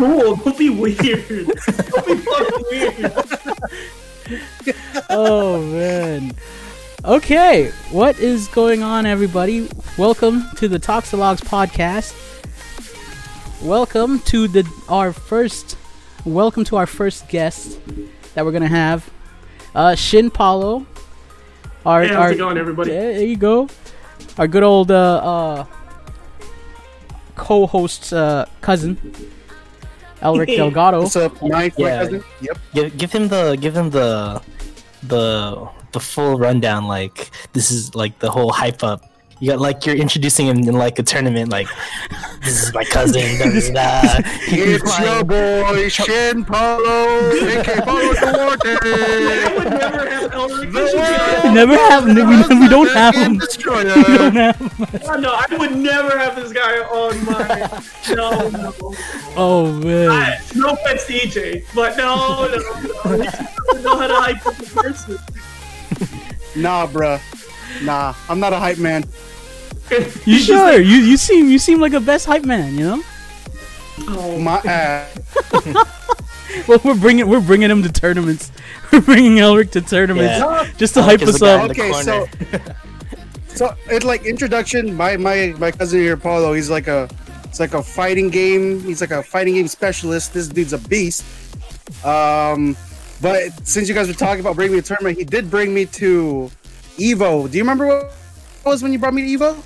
cool. Don't be weird. Don't be fucking weird. oh man. Okay, what is going on, everybody? Welcome to the Toxalogs podcast. Welcome to the our first. Welcome to our first guest that we're gonna have, uh, Shin Paulo. Our, Hey, how's our, it going, everybody? Yeah, there you go. Our good old uh, uh co-host's uh, cousin, Elric Delgado. What's up, Mike? My Yeah. cousin? Yep. Give, give him the give him the the the full rundown. Like this is like the whole hype up. You got like you're introducing him in like a tournament. Like this is my cousin. da, da, da. He's It's your boy, Shin Paulo, aka Paulo I Duarte. would never have Elric. This should Never have- we- we don't have Game him. Destroyer. We don't have- Oh, no, I would never have this guy on my. No, no. oh man. I, no offense to EJ, but no, no, no. He doesn't know how to hype up person. Nah, bruh. Nah, I'm not a hype man. You sure? You you seem you seem like a best hype man. You know. Oh, My ass. Well, we're bringing we're bringing him to tournaments. We're bringing Elric to tournaments Yeah. just to Elric hype us up. Okay, so so it's like introduction. My my my cousin here, Paulo. He's like a it's like a fighting game. He's like a fighting game specialist. This dude's a beast. Um, but since you guys were talking about bringing me to tournament, he did bring me to Evo. Do you remember what was when you brought me to Evo?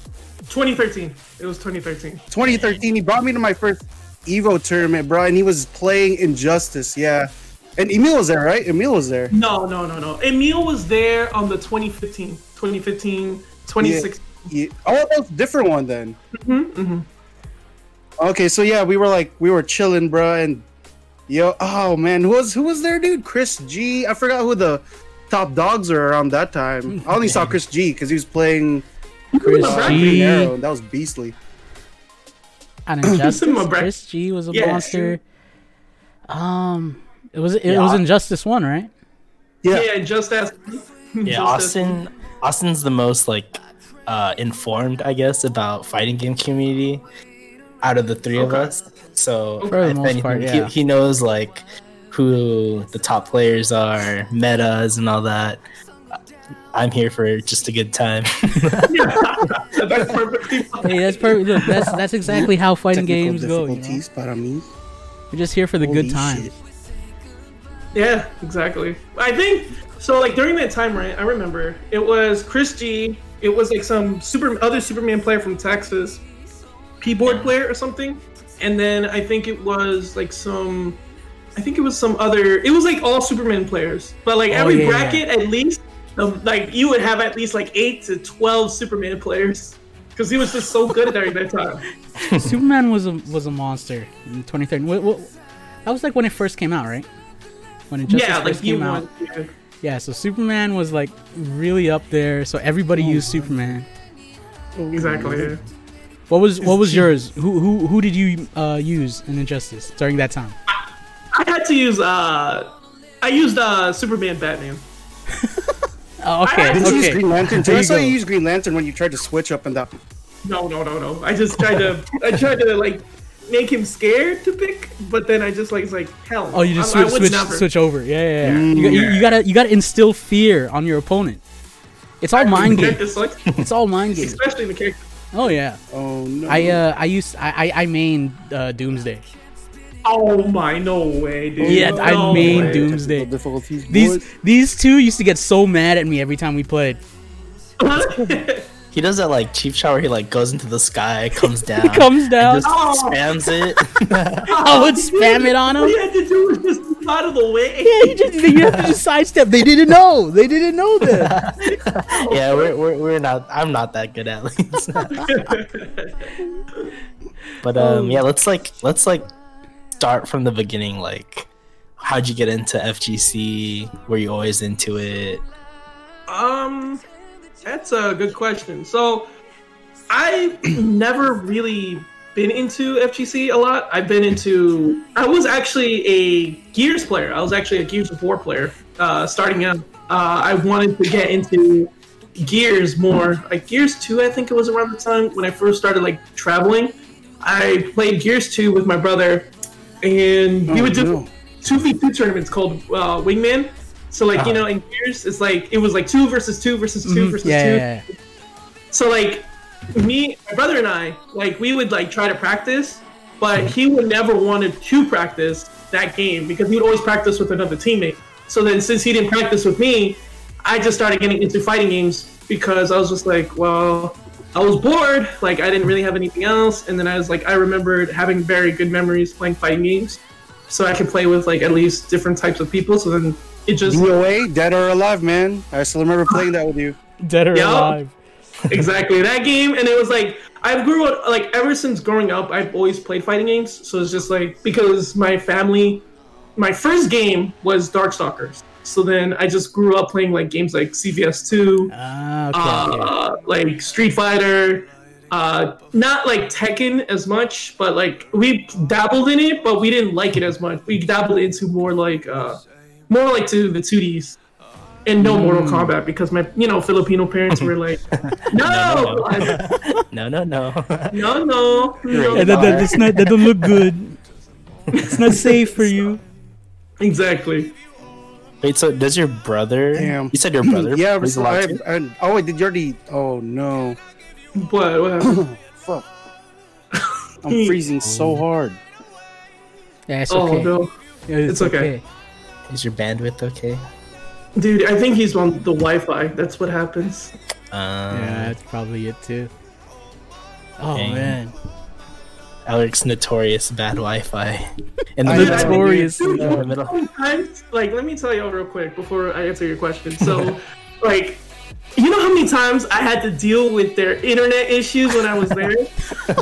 2013. It was 2013. 2013. He brought me to my first Evo tournament, bro, and he was playing Injustice. Yeah, and Emil was there, right? Emil was there. No, no, no, no. Emil was there on the 2015, 2015, 2016. Yeah. Oh, that was a different one then. Mm-hmm, Okay, so yeah, we were like we were chilling, bro, and yo, oh man, who was who was there, dude? Chris G. I forgot who the top dogs are around that time. I only saw Chris G because he was playing Chris uh, G. Arrow, and that was beastly. And my Injustice. bra- Chris G was a Yeah, monster. Um, it was it Yeah. was Injustice one, right? Yeah, Yeah, just as. Yeah, Austin. Austin's the most like uh, informed, I guess, about fighting game community out of the three of us. So For the if most part, yeah. he, he knows like who the top players are, metas, and all that. I'm here for just a good time. That's perfectly fine. Hey, that's perfect. Look, that's that's exactly how fighting Technical games go. You know? para mí. We're just here for the good time. shit. Yeah, exactly. I think so. Like during that time, right? I remember it was Chris G. It was like some super other Superman player from Texas, keyboard player or something. And then I think it was like some. I think it was some other. It was like all Superman players, but like Oh, every yeah, bracket at least, um, like you would have at least like eight to twelve Superman players, because he was just so good during that time. Superman was a was a monster in 2013. What, what, that was like when it first came out, right? When it just yeah, first like came out. won. Yeah. Yeah, so Superman was like really up there. So everybody used Superman. Exactly. Yeah. What was what was yours? Who who who did you uh, use in Injustice during that time? I had to use uh I used uh Superman Batman. Oh, okay, I- Did you use. Green Lantern? too? I saw go. you use Green Lantern when you tried to switch up and down. No, no, no, no. I just tried to I tried to like make him scared to pick, but then I just like it's like hell. Oh, you just I, I switch would switch, switch over. Yeah, yeah, yeah. Mm. You, got, you, you gotta you gotta instill fear on your opponent. It's all mind The game. character It's all mind game. especially in the character. Oh yeah. Oh no! I uh I used I I, I mained uh, Doomsday. Oh my, no way, dude. Yeah, I no mean way. Doomsday. Difficulties, These boys. these two used to get so mad at me every time we played. he does that like cheap shot where he like goes into the sky, comes down, Comes down. just Oh. spams it. I would spam it on All him. you had to do was just move out of the way. Yeah, you just you have to just sidestep. They didn't know. They didn't know that. yeah, we're, we're, we're not. I'm not that good at least. but um, yeah, let's like let's like start from the beginning. Like, how'd you get into FGC? Were you always into it? Um, that's a good question. So, i've never really been into FGC a lot. I've been into. I was actually a Gears player. I was actually a Gears of War player. Uh, starting out, uh, I wanted to get into Gears more. Like Gears Two, I think it was around the time when I first started like traveling. I played Gears Two with my brother, and we Oh, would do no. two v two tournaments called uh, Wingman. So like you know in years it's like it was like two versus two versus 2 Mhm. versus Yeah, two. yeah, yeah. So like me, my brother and I, like we would like try to practice, but he would never wanted to practice that game because he would always practice with another teammate. So then since he didn't practice with me, I just started getting into fighting games because I was just like, well, I was bored, like I didn't really have anything else, and then I was like, I remembered having very good memories playing fighting games, so I could play with like at least different types of people. So then it just DOA, dead or alive, man. I still remember playing that with you. Dead or Yeah. alive. exactly that game and it was like I've grew up like ever since growing up i've always played fighting games so it's just like because my family my first game was darkstalkers so then i just grew up playing like games like cvs 2 Ah, okay, okay. uh, like street fighter uh, not like Tekken as much, but like we dabbled in it, but we didn't like it as much. We dabbled into more like uh, more like to the 2Ds and no Mortal Kombat because my you know Filipino parents were like, no, No, no, no. no, no, no. Yeah, that, that, that's not, that don't look good. It's not safe for you. exactly. Wait, so does your brother? Damn. You said your brother? yeah, plays but a I. I, oh wait, did you already? Oh no, What? what fuck! I'm freezing so hard. Yeah, it's oh okay. no, Yeah, It's okay. Is your bandwidth okay? dude! I think he's on the Wi-Fi. That's what happens. Um, Yeah, that's probably it too. Oh Dang. man, Alec's notorious bad Wi-Fi. In the I Dude, middle. I think- Notorious. In the middle. sometimes, like, let me tell you all real quick before I answer your question. So, like, you know how many times I had to deal with their internet issues when I was there?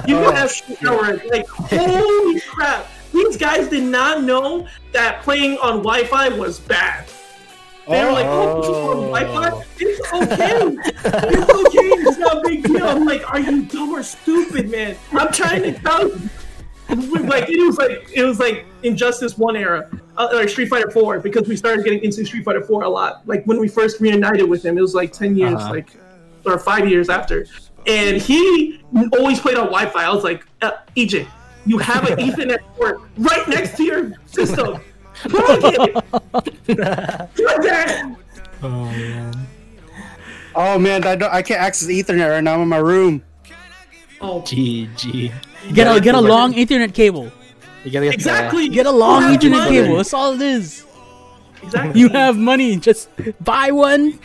You Oh, can ask Howard, like, holy crap. These guys did not know that playing on Wi-Fi was bad. They were like, oh, you on Wi-Fi? It's okay. It's okay. It's not a big deal. I'm like, are you dumb or stupid, man? I'm trying to tell you. Like it was like it was like Injustice One era, uh, like Street Fighter Four, because we started getting into Street Fighter Four a lot. Like when we first reunited with him, it was like ten years, Uh-huh. like or five years after, and he always played on Wi-Fi. I was like, uh, EJ, you have an Ethernet port right next to your system. Plug it. Plug that. Oh man. Oh man, I don't, I can't access Ethernet right now. I'm in my room. Oh, GG. get a get a long Ethernet cable. You gotta get exactly. Get a long You have Ethernet money. cable. That's all it is. Exactly. You have money. Just buy one,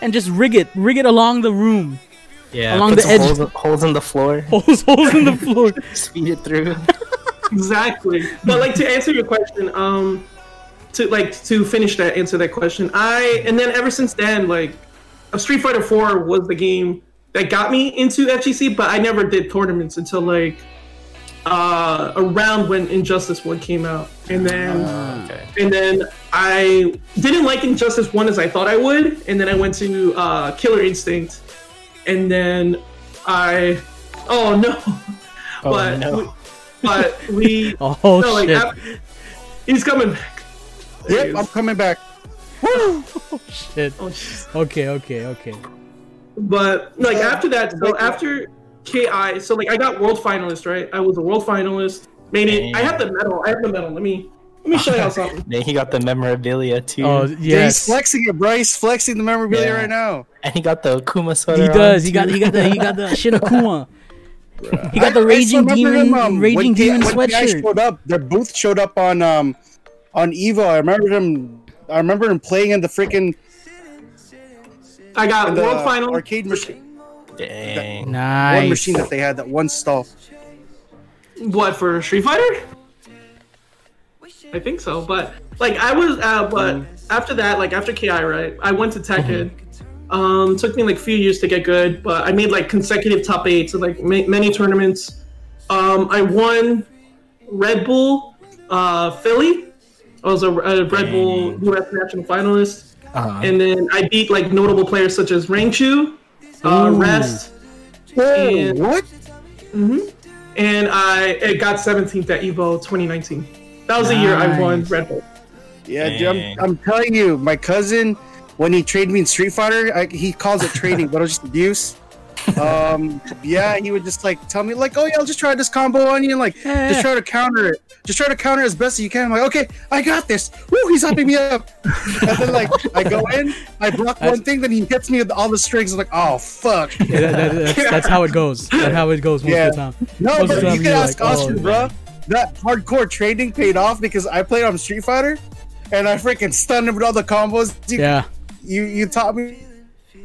and just rig it. Rig it along the room. Yeah, along the edge. Holes, in- holes in the floor. Holes holes in the floor. Speed it through. Exactly but like to answer your question um to like to finish that answer that question i and then ever since then like uh, street fighter 4 was the game that got me into fgc but i never did tournaments until like uh around when injustice 1 came out and then okay. and then i didn't like injustice 1 as i thought i would and then i went to uh killer instinct and then i oh no Oh but no. we, but we Oh no, like shit! af- he's coming back. There Yep. I'm coming back. Oh, shit. Oh, jeez. Okay, okay, okay. but like Yeah. after that, so Wait, after KI, so like I got world finalist, right? I was a world finalist. Made it. I have the medal. I have the medal. Let me let me show you something. Then he got the memorabilia too. Oh Yeah, he's flexing it, Bryce. Flexing the memorabilia Yeah. right now. and he got the Kuma sweater. he does. on, He got too. he got the he got the Shin Akuma. He got the I- I raging still remember demon, him, um, raging when K- demon when KI sweatshirt. showed up. Their booth showed up on um on Evo. I remember him. I remember him playing in the freaking I got the world final. arcade machine. Dang. One Nice. machine that they had, that one stall. What for Street Fighter? I think so, but like I was, uh, but after that, like after KI, right? I went to Tekken. Um, took me like a few years to get good, but I made like consecutive top eights and like ma- many tournaments. Um, I won Red Bull uh, Philly. I was a, a Red Bull U.S. national finalist, Uh-huh. and then I beat like notable players such as Rangchu, uh, Rest, And- what? and I it got 17th at Evo 2019. That was the year I won Red Bull. Yeah, dude, I'm, I'm telling you, my cousin, when he trained me in Street Fighter, I, he calls it training, but it was just abuse. um, yeah, he would just like tell me like, oh yeah, I'll just try this combo on you, and like Yeah, just try to counter it. Just try to counter as best as you can. I'm like, okay, I got this. Woo, he's hyping me up. and then like I go in, I block one thing, then he hits me with all the strings. I'm like, oh fuck. Yeah, that- that- that's, that's how it goes. That's how it goes most Yeah. of the time. No, Most but time you can ask like, oh, bro. That hardcore training paid off because I played on Street Fighter, and I freaking stunned him with all the combos. Yeah. You, you taught me.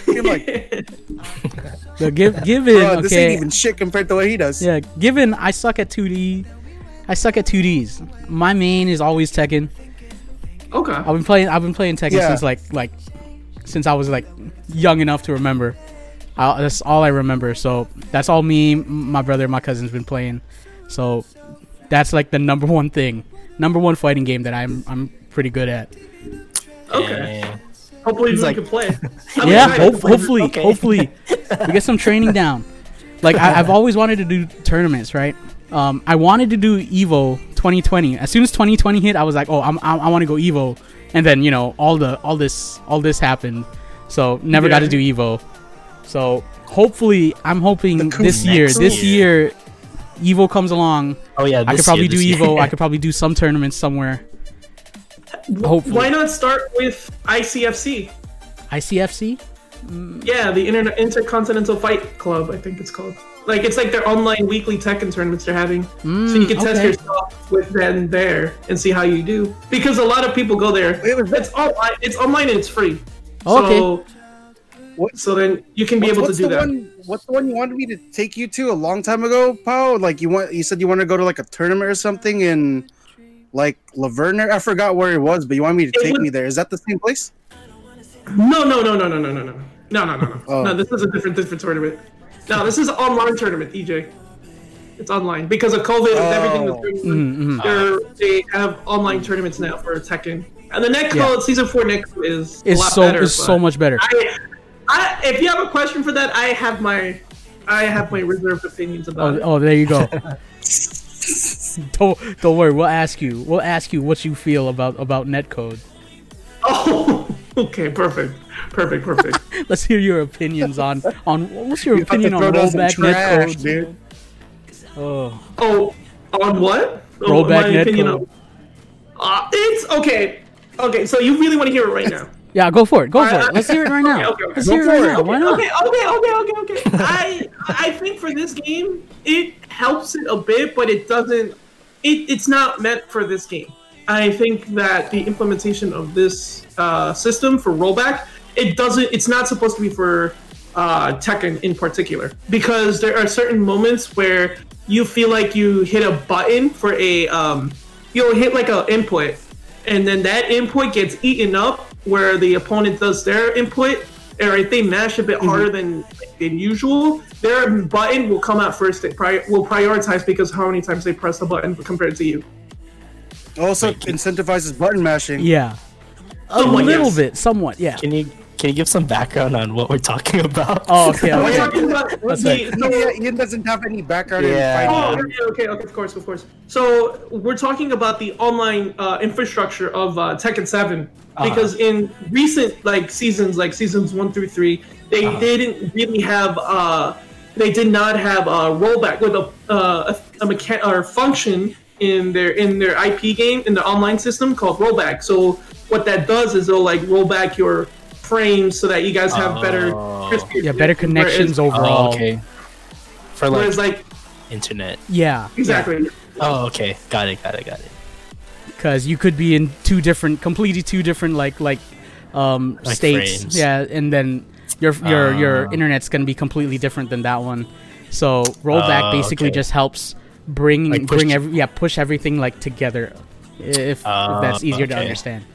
I'm like, So give given bro, this ain't even shit compared to what he does. Yeah, given I suck at 2D, I suck at 2Ds. My main is always Tekken. Okay. I've been playing. I've been playing Tekken Yeah. since like like since I was like young enough to remember. I, that's all I remember. So that's all me, my brother, my cousin's been playing. So that's like the number one thing, number one fighting game that I'm I'm pretty good at. Okay. Yeah. Hopefully He's we like- can play. I'm yeah, excited hope, to play hopefully, Okay. hopefully we get some training down. Like I, I've always wanted to do tournaments, right? Um, I wanted to do Evo 2020. As soon as 2020 hit, I was like, oh, I'm, I'm, I want to go Evo. And then you know all the all this all this happened, so never got to do Evo. So hopefully, I'm hoping The this year, next this year. year, Evo comes along. Oh yeah, I could probably year, do this. Evo. I could probably do some tournaments somewhere. Hopefully, Why not start with ICFC? ICFC. Mm, yeah, the Internet Intercontinental Fight Club, I think it's called. Like it's like their online weekly Tekken tournaments they're having, so you mm, can test yourself with them there and see how you do. Because a lot of people go there. Wait, wait, It's online. It's online and it's free. Okay. So, What- so then you can be What's, able to do the that. one? What's the one you wanted me to take you to a long time ago, Pao? Like you want? You said you want to go to like a tournament or something in like Laverne. I forgot where it was, but you wanted me to It take was- me there. Is that the same place? No, no, no, no, no, no, no, no, no, no, no, no. Oh. No, this is a different, different tournament. No, this is an online tournament, EJ. It's online because of COVID and everything that's Oh. going Mhm, on. they're- have online tournaments now for Tekken, and the netcode Yeah. season four netcode is a lot so better. it's but so much better. I, I, if you have a question for that, I have my, I have my reserved opinions about Oh, it. oh, there you go. don't don't worry. We'll ask you. We'll ask you what you feel about about netcode. Oh, okay, perfect, perfect, perfect. Let's hear your opinions on on what's your You opinion on throw down rollback trash, netcode, dude. Oh, Oh, on what? Oh, Rollback my opinion netcode. of- Uh, it's okay. Okay, so you really want to hear it right now? Yeah. Go for it. Go for Alright, it. Let's hear it right now. okay, okay. Let's Go hear it right it. now. Why not? Okay, okay, okay, okay, okay. I I think for this game, it helps it a bit, but it doesn't. It, it's not meant for this game. I think that the implementation of this uh, system for rollback, it doesn't. It's not supposed to be for uh, Tekken in particular because there are certain moments where you feel like you hit a button for a um, you'll hit like a input, and then that input gets eaten up where the opponent does their input, or if they mash a bit mm-hmm. harder than than usual, their button will come out first. It pri- will prioritize because how many times they press the button compared to you. Also incentivizes button mashing. Yeah. A Somewhat, little yes. bit, somewhat. Yeah. Can you can you give some background on what we're talking about? Oh, okay. We're talking about That's the- right. No, yeah, Ian doesn't have any background Yeah. in Oh, fighting. okay, okay, okay, of course, of course. So we're talking about the online uh, infrastructure of uh, Tekken 7 because in recent like seasons, like seasons one through three, they didn't really have. Uh, they did not have a rollback with a uh, a, a mechan- or function in their in their IP game in the online system called rollback. So what that does is it'll like roll back your frames so that you guys have better Oh. crispy Yeah, better connections whereas, overall. Oh, okay. For like Whereas like internet. Yeah. exactly. Oh, okay. Got it. Got it. Got it. Because you could be in two different, completely two different like like um Like states. frames. Yeah, and then your your your Ah. internet's gonna be completely different than that one. So rollback Oh, basically okay. just helps bring Like push- bring every yeah push everything like together. If, if Oh, that's easier to okay. understand.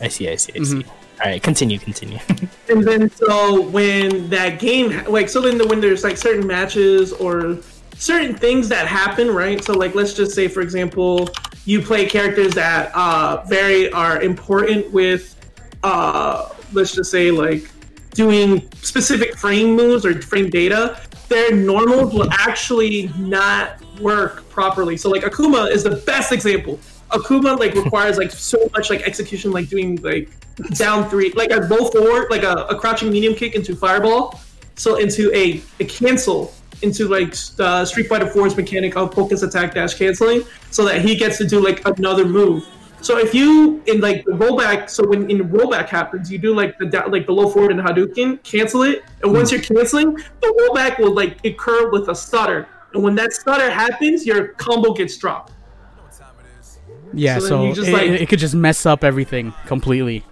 I see. I see. I Mm-hmm. see. All right. Continue. Continue. And then so when that game like so then the, when there's like certain matches or certain things that happen, right? So like let's just say for example, you play characters that uh very are important with uh let's just say like doing specific frame moves or frame data, their normals will actually not work properly. So like Akuma is the best example. Akuma like requires like so much like execution, like doing like down three, like a roll forward, like a, a crouching medium kick into fireball. so into a, a cancel into like uh, Street Fighter 4's mechanic of focus attack dash canceling, so that he gets to do like another move. So if you in like the rollback, so when in rollback happens, you do like the like the low forward and Hadouken, cancel it, and once you're canceling, the rollback will like occur with a stutter, and when that stutter happens, your combo gets dropped. Yeah, So so, you just, it, like- it could just mess up everything completely.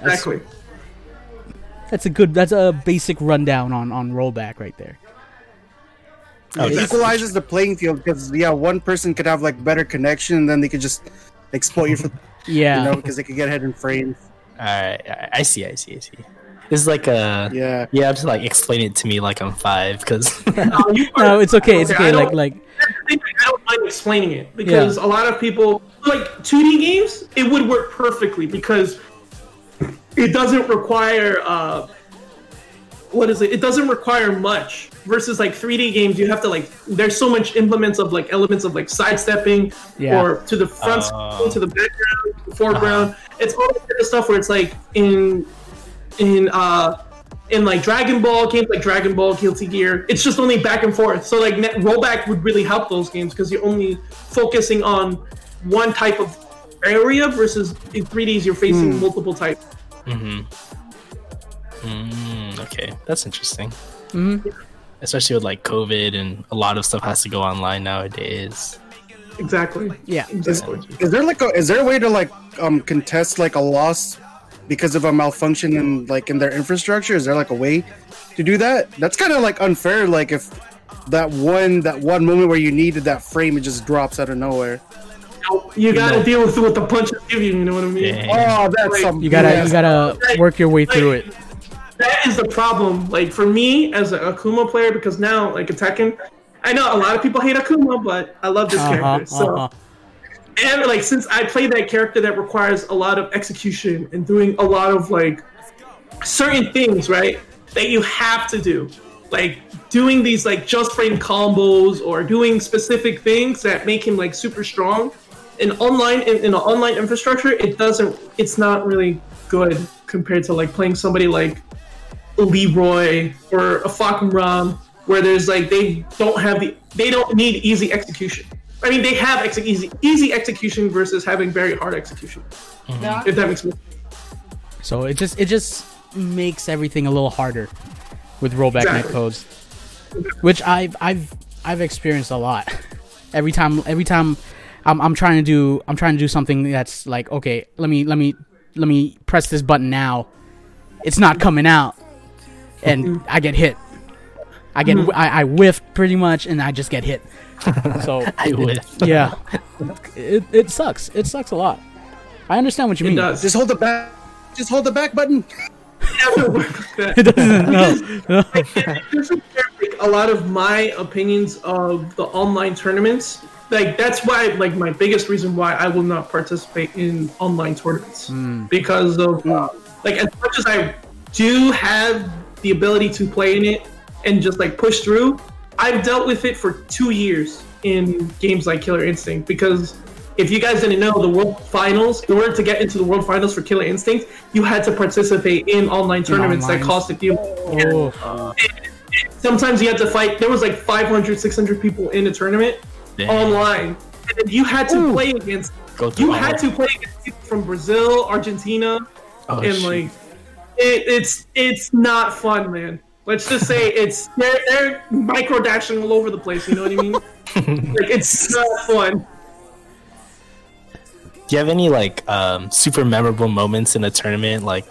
That's- Exactly. That's a good. That's a basic rundown on on rollback right there. Oh, it yeah. equalizes the playing field because yeah, one person could have like better connection, and then they could just exploit you for Yeah, you know because they could get ahead in frames. Alright, alright, I see, I see, I see. This is like a Yeah. yeah. Just like explain it to me like I'm five, because No, no, it's okay. It's I okay. Like like I don't mind explaining it because a lot of people like 2D games. It would work perfectly because it doesn't require uh, what is it? It doesn't require much versus like 3D games. You have to like there's so much implements of like elements of like sidestepping Yeah. or to the front, screen, to the background, to the foreground. It's all the kind of stuff where it's like in in uh in like Dragon Ball games like Dragon Ball, Guilty Gear, it's just only back and forth. So like net rollback would really help those games because you're only focusing on one type of area versus in 3Ds you're facing multiple types. mm-hmm. mm, okay, that's interesting. mhm. Especially with like COVID and a lot of stuff has to go online nowadays. Exactly. yeah. Exactly. Is there like a is there a way to like um contest like a loss because of a malfunction in like in their infrastructure? Is there like a way to do that? That's kind of like unfair. Like if that one that one moment where you needed that frame, it just drops out of nowhere. You gotta know. deal with what the punches give you. You know what I mean? Yeah. Oh, that's Like, some You gotta BS. you gotta work your way through it. that is the problem. Like for me as a Akuma player, because now like attacking, I know a lot of people hate Akuma, but I love this Uh huh. character. So Uh huh. And like since I play that character that requires a lot of execution and doing a lot of like certain things, right? That you have to do. Like doing these like just frame combos or doing specific things that make him like super strong. In online in, in an online infrastructure, it doesn't it's not really good compared to like playing somebody like Leroy or a Fahkumram, where there's like they don't have the they don't need easy execution. I mean, they have ex- easy easy execution versus having very hard execution. Mm-hmm. If that makes sense. So it just it just makes everything a little harder with rollback Exactly. netcodes, which I've I've I've experienced a lot. Every time every time I'm I'm trying to do I'm trying to do something that's like okay let me let me let me press this button now, it's not coming out, and mm-hmm. I get hit. I get mm-hmm. I, I whiff pretty much and I just get hit. So I would. yeah, it, it sucks. It sucks a lot. I understand what you It mean. does. Just hold the back. Just hold the back button. It doesn't work. It doesn't. No. This is where, like, a lot of my opinions of the online tournaments like that's why like my biggest reason why i will not participate in online tournaments because of uh, like as much as i do have the ability to play in it and just like push through i've dealt with it for two years in games like killer instinct because if you guys didn't know the world finals in order to get into the world finals for killer instinct you had to participate in online tournaments that cost a few. Oh. sometimes you had to fight there was like 500 600 people in a tournament Damn. online and then you had to play against Go through you had of- to play against people from brazil argentina Oh, and shoot. like it, it's it's not fun man let's just say it's they're, they're micro dashing all over the place you know what i mean like it's not fun Do you have any like um, super memorable moments in a tournament? Like,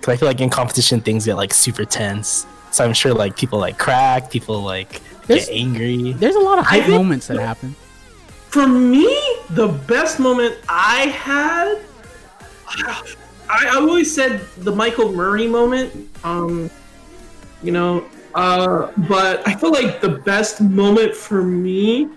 cause I feel like in competition things get like super tense. So I'm sure like people like crack, people like There's- get angry. There's a lot of hype moments that happen. for me, the best moment I had, I, I always said the Michael Murray moment. Um, you know, uh, but I feel like the best moment for me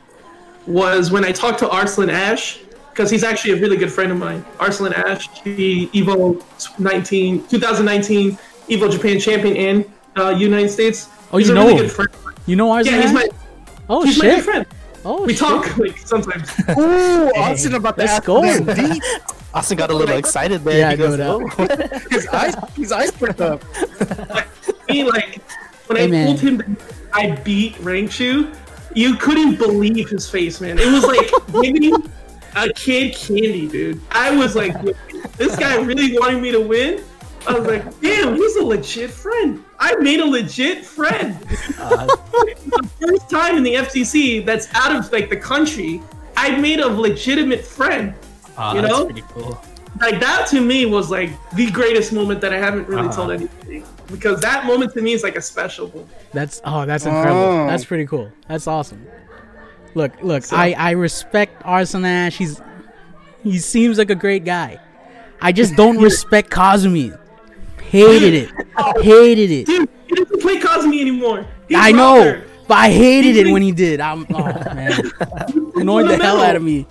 was when I talked to Arslan Ash because he's actually a really good friend of mine. Arslan Ash, the Evo 19, 2019 Evo Japan champion in uh, United States. Oh, he's you a know really him? good friend. You know ours? Yeah, he's my oh he's my good friend. Oh We shit! talk like sometimes. Ooh, Austin about to let's go. this deep. Austin got a little excited there. Yeah, He I know that. "Oh." His eyes, his eyes perked up. me like when I told him that I beat Rangchu, you couldn't believe his face, man. It was like giving a kid candy, dude. I was like, this guy really wanted me to win. I was like, damn, he's a legit friend. I made a legit friend. Uh, the first time in the FGC that's out of like the country, I made a legitimate friend. uh, You that's know? pretty cool. Like that to me was like the greatest moment that I haven't really Uh-huh. told anybody. Because that moment to me is like a special one. That's oh, that's incredible. Oh. That's pretty cool. That's awesome. Look, look, So- I I respect Arslan Ash. He's he seems like a great guy. I just don't respect Kazumi. Hated it. Hated it. Dude, he doesn't play Kazumi anymore. He's I know, there. but I hated it when he did. I'm oh man, annoyed the hell out of me.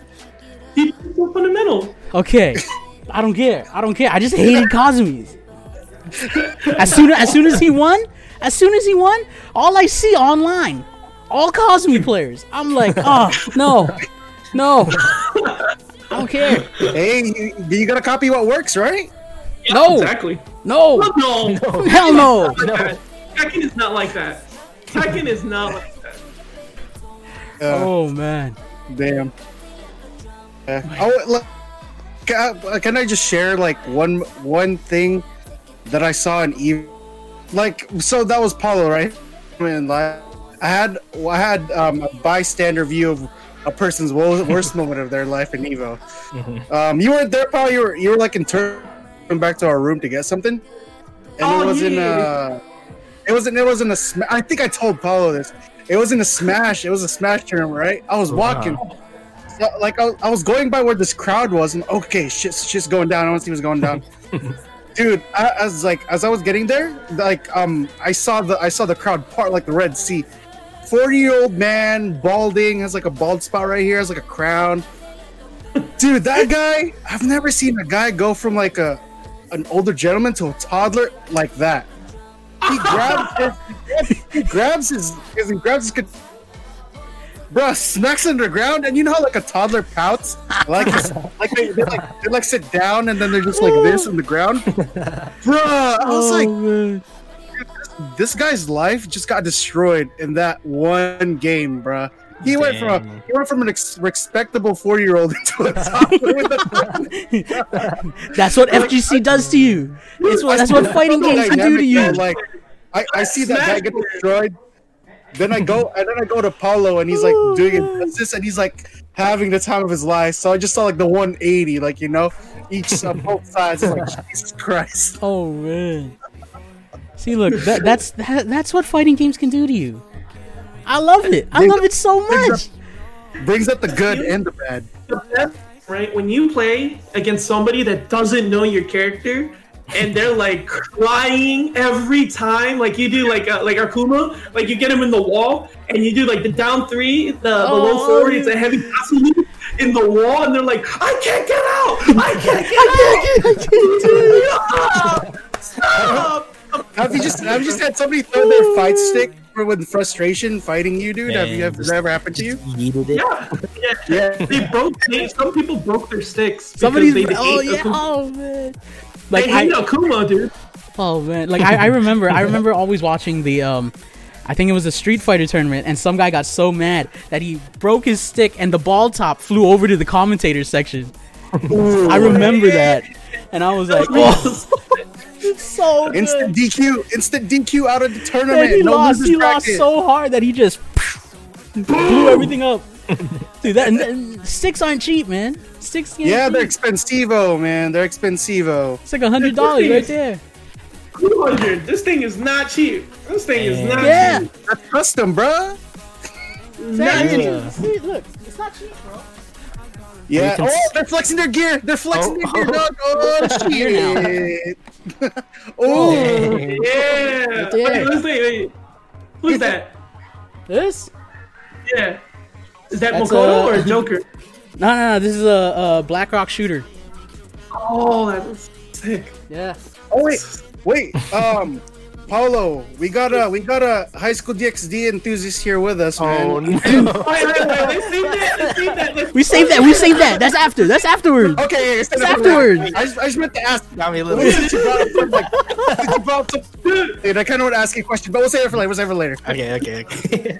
He's so fundamental. Okay, I don't care. I don't care. I just hated Kazumi's. As soon as soon as he won, as soon as he won, all I see online, all Kazumi players. I'm like, oh no, no, I don't care. Hey, you, you gotta copy what works, right? No, Exactly. no, No. hell no. no. Tekken is not like that. Tekken is not like that. Uh, Oh man, Damn. Yeah. Oh, look, can I, can I just share like one one thing that I saw in Evo? Like, so that was Paulo, right? I mean, like, I had I had um, a bystander view of a person's worst moment of their life in Evo. Um, you weren't there, Paulo. You were you were like in turn back to our room to get something, and Oh, it was in yeah. uh, it wasn't it wasn't a sma- I think I told Paulo this. It wasn't a smash. It was a smash tournament, right? I was walking. So, like I, I was going by where this crowd was, and okay, shit's shit's going down. I want to see what's going down, dude. I, I was like, as I was getting there, like um, I saw the I saw the crowd part like the Red Sea. Forty year old man, balding, has like a bald spot right here, has like a crown. Dude, that guy, I've never seen a guy go from like a an older gentleman to a toddler like that. He grabs his, he grabs his, he grabs his con- Bruh, smacks underground, and you know how like a toddler pouts, like like they, they like they like sit down and then they're just like this on the ground. Bruh, I was oh, like, Oh, man. this guy's life just got destroyed in that one game, bruh. He went from a, he went from an ex- respectable four year old into a toddler with a That's what FGC does to you. It's what, that's what fighting games can do to you. though, Like, I, I see that guy get destroyed. Then I go and then I go to Paulo and he's like oh, doing it this and he's like having the time of his life. So I just saw like the 180, like you know, each on both sides. It's like Jesus Christ. Oh man. See, look, that, that's that, that's what fighting games can do to you. I love it. I love it so much. Brings up the good and the bad. the best, right? When you play against somebody that doesn't know your character and they're like crying every time, like you do, like uh, like Akuma, like you get him in the wall and you do like the down three, the, the low Oh, forward, it's a heavy pass in the wall, and they're like, I can't get out, I can't get out, I can't stop, stop. Have you just have you just had somebody throw their fight stick for with frustration fighting you, dude? have you Dang, have just- that ever happened to you? Needed it. Yeah, yeah, Yeah. They broke. They, some people broke their sticks. because Somebody's they oh hate yeah, oh man. They Like hate I, Akuma, dude. oh man, like I, I remember, I remember always watching the um, I think it was a Street Fighter tournament, and some guy got so mad that he broke his stick, and the ball top flew over to the commentator section. I remember that, and I was like, oh, it's so good. Instant DQ, instant DQ out of the And tournament. he no lost. He lost so hard that he just blew everything up. Dude, that and, and sticks aren't cheap, man. Sticks, ain't Yeah, they're expensivo, man. They're expensivo. It's like a hundred dollars right there. 200. This thing is not cheap. This thing is not Yeah. cheap. That's custom, bruh. Not cheap. See, look, it's not cheap, bro. Yeah. Oh, they're flexing their gear. They're flexing Oh, their gear, dog. Oh, Gear shit. oh, Dang. Yeah. there. Wait, wait, wait. Who's that? This? Yeah. Is that That's, Makoto uh, or Joker? No, no, no. This is a, a Black Rock Shooter. Oh, that was sick. Yeah. oh, wait, wait. Um, Paulo, we got a we got a high school DxD enthusiast here with us, man. Oh no! Wait, wait, wait, let's save that. Let's save that. Let's We saved that. We saved that. That's after. That's afterwards. Okay, yeah, It's up afterwards. I just, I just meant to ask. Got me a little. is you brought up from, like, did you brought up some- Dude, I kind of want to ask you a question, but we'll save it for later. We'll save it for later. Okay, okay, okay.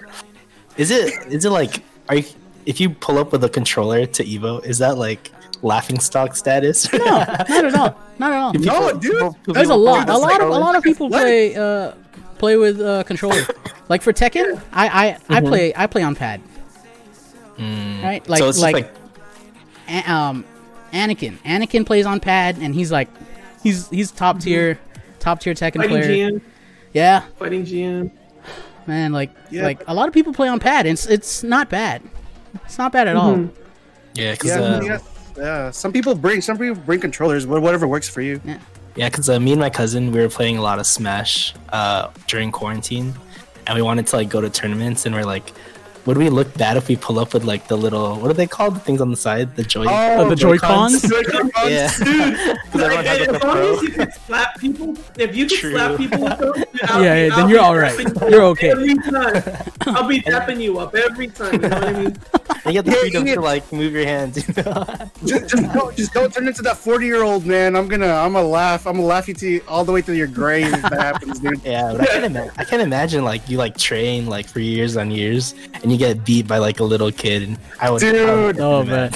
is it is it like are you if you pull up with a controller to Evo, is that like laughing stock status? No, not at all. Not at all. No, dude. There's a lot. A lot of a lot of people play uh play with uh controller. Like for Tekken, I I, I play I play on pad. Right? Like so it's like, like, A- um Anakin. Anakin plays on pad and he's like he's he's top tier top tier Tekken Fighting player. GM. Yeah, Fighting GM. Man, like Yeah. like a lot of people play on pad. It's it's not bad. It's not bad at all. Mhm. yeah, because Yeah, uh, yeah, yeah. Some people bring some people bring controllers, whatever works for you. Yeah, because uh, me and my cousin we were playing a lot of Smash uh, during quarantine, and we wanted to like go to tournaments, and we're like, would we look bad if we pull up with like the little what are they called? The things on the side, the joy. Oh, oh the Joy-Cons? Yeah, because everyone has Hey, like as long pro. as you can slap people, if you can True. slap people with those, dude, Yeah, be- yeah, then you're all right. you You're okay. Every time, I'll be tapping you up every time. You know what I mean? And you have the freedom yeah. to like move your hands. You know? just, just don't, just don't turn into that forty-year-old man. I'm gonna, I'm gonna laugh. I'm gonna laugh you to you all the way to your grave if that happens, dude. yeah, but I can't imagine. I can't imagine like you like train like for years on years, and you get beat by like a little kid. And I would, I would Dude. Oh man.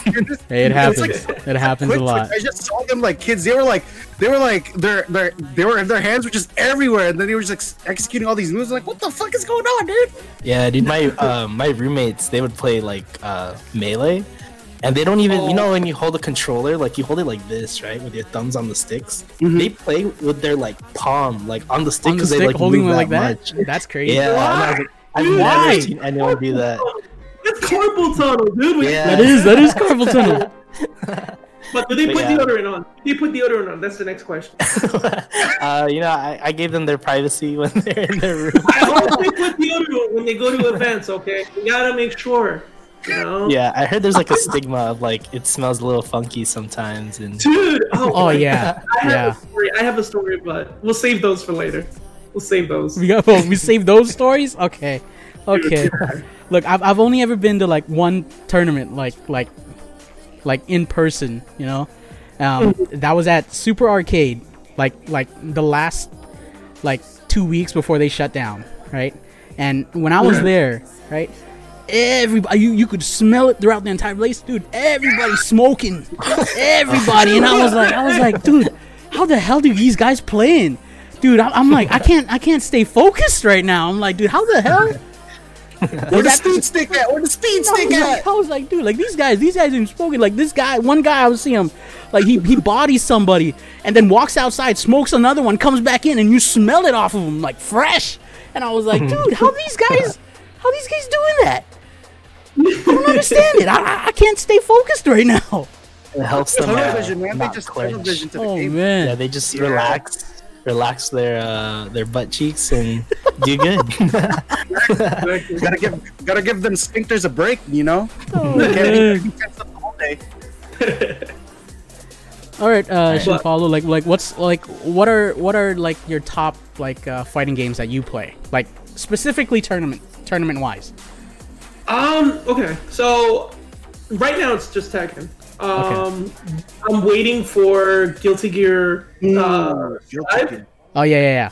Hey, it It's happens. like- it happens a Quick, lot. I just saw them like kids. They were like, they were like, their, their, they were, their hands were just everywhere, and then they were just like executing all these moves. I'm like, what the fuck is going on, dude? Yeah, dude, my uh, my roommates they would play like uh, melee, and they don't even you know when you hold a controller like you hold it like this right with your thumbs on the sticks. They play with their like palm like on the stick On the because they like holding move it like that that. much. That's crazy. Yeah, and I was like, I've Why? never seen anyone do that. It's carpal tunnel, dude. We- Yeah. That is that is carpal tunnel. But do they But put yeah. deodorant on? Do they put deodorant on? That's the next question. uh, you know, I, I gave them their privacy when they're in their room. I hope they put deodorant when they go to events. Okay, we gotta make sure. You know? Yeah, I heard there's like a stigma of like it smells a little funky sometimes, and Dude. Oh, Oh yeah, I have yeah. a story. I have a story, but we'll save those for later. We'll save those. We got well, we saved those stories. Okay, okay. Look, I've I've only ever been to like one tournament, like like like in person. You know, um, that was at Super Arcade, like like the last like two weeks before they shut down, right? And when I was there, right, everybody you, you could smell it throughout the entire place, dude. Everybody smoking, everybody, and I was like, I was like, dude, how the hell do these guys playing? Dude, I, I'm like, I can't, I can't stay focused right now. I'm like, dude, how the hell? Where the speed stick at? Where the speed stick was, at? like, I was like, dude, like these guys, these guys ain't smoking. Like this guy, one guy I was seeing him, like he he bodies somebody and then walks outside, smokes another one, comes back in, and you smell it off of him like fresh. And I was like, dude, how these guys, how these guys doing that? I don't understand it. I, I- I can't stay focused right now. it helps them Tunnel uh, vision, man. They just tunnel vision to the Oh game. man. Yeah, they just Yeah. relax, relax their uh, their butt cheeks and do good. Gotta give, gotta give them sphincters a break, you know. Oh, Can't man. be tense up the whole day. All right, uh, But- Paulo, like, like, what's like, what are, what are like your top like uh, fighting games that you play, like specifically tournament, tournament wise? Um. Okay. So right now it's just Tekken. Um. I'm waiting for Guilty Gear. Uh, Feel Five? chicken. Oh yeah, yeah, yeah.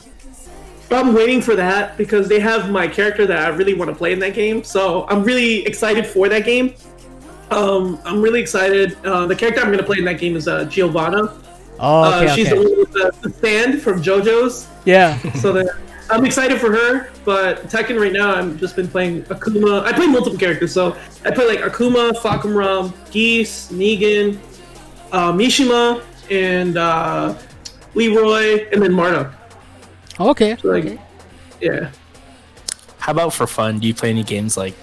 I'm waiting for that because they have my character that I really want to play in that game. So I'm really excited for that game. Um, I'm really excited. Uh, the character I'm going to play in that game is uh, Giovanna. Oh, uh, she's okay. the one with the, the stand from JoJo's. Yeah. So that I'm excited for her. But Tekken right now, I've just been playing Akuma. I play multiple characters, so I play like Akuma, Fahkumram, Geese, Negan, uh, Mishima, and uh, Leroy, and then Marta. Okay. So, like, okay. yeah. How about for fun? Do you play any games like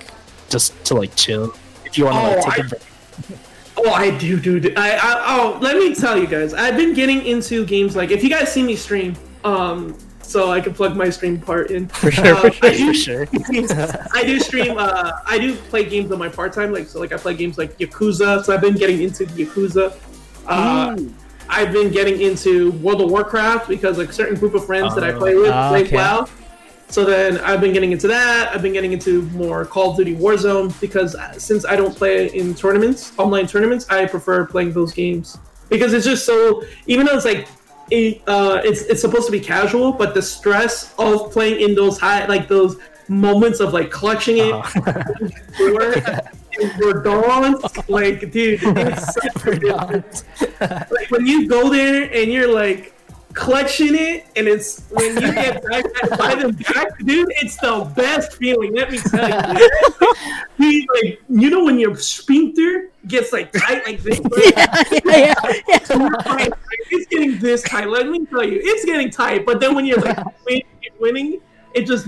just to like chill? If you want to Oh, like take I- a break. Oh, I do, dude. I, I oh, let me tell you guys. I've been getting into games like if you guys see me stream, um, so I can plug my stream part in. For sure, for I do, For sure. I do stream. Uh, I do play games on my part time. Like so, like I play games like Yakuza. So I've been getting into Yakuza. Uh, I've been getting into World of Warcraft because like a certain group of friends that I play with Ah, play okay. WoW. So then I've been getting into that. I've been getting into more Call of Duty Warzone because uh, since I don't play in tournaments, online tournaments, I prefer playing those games because it's just so. Even though it's like, it, uh, it's it's supposed to be casual, but the stress of playing in those high like those moments of like clutching it, Uh-huh. we're, we're dawn, like dude, it's such a difference like when you go there and you're like clutching it and it's when you get back by them back dude it's the best feeling let me tell you dude, like you know when your sphincter gets like tight like this yeah, yeah, yeah. Like, it's getting this tight let me tell you it's getting tight but then when you're like winning, winning it just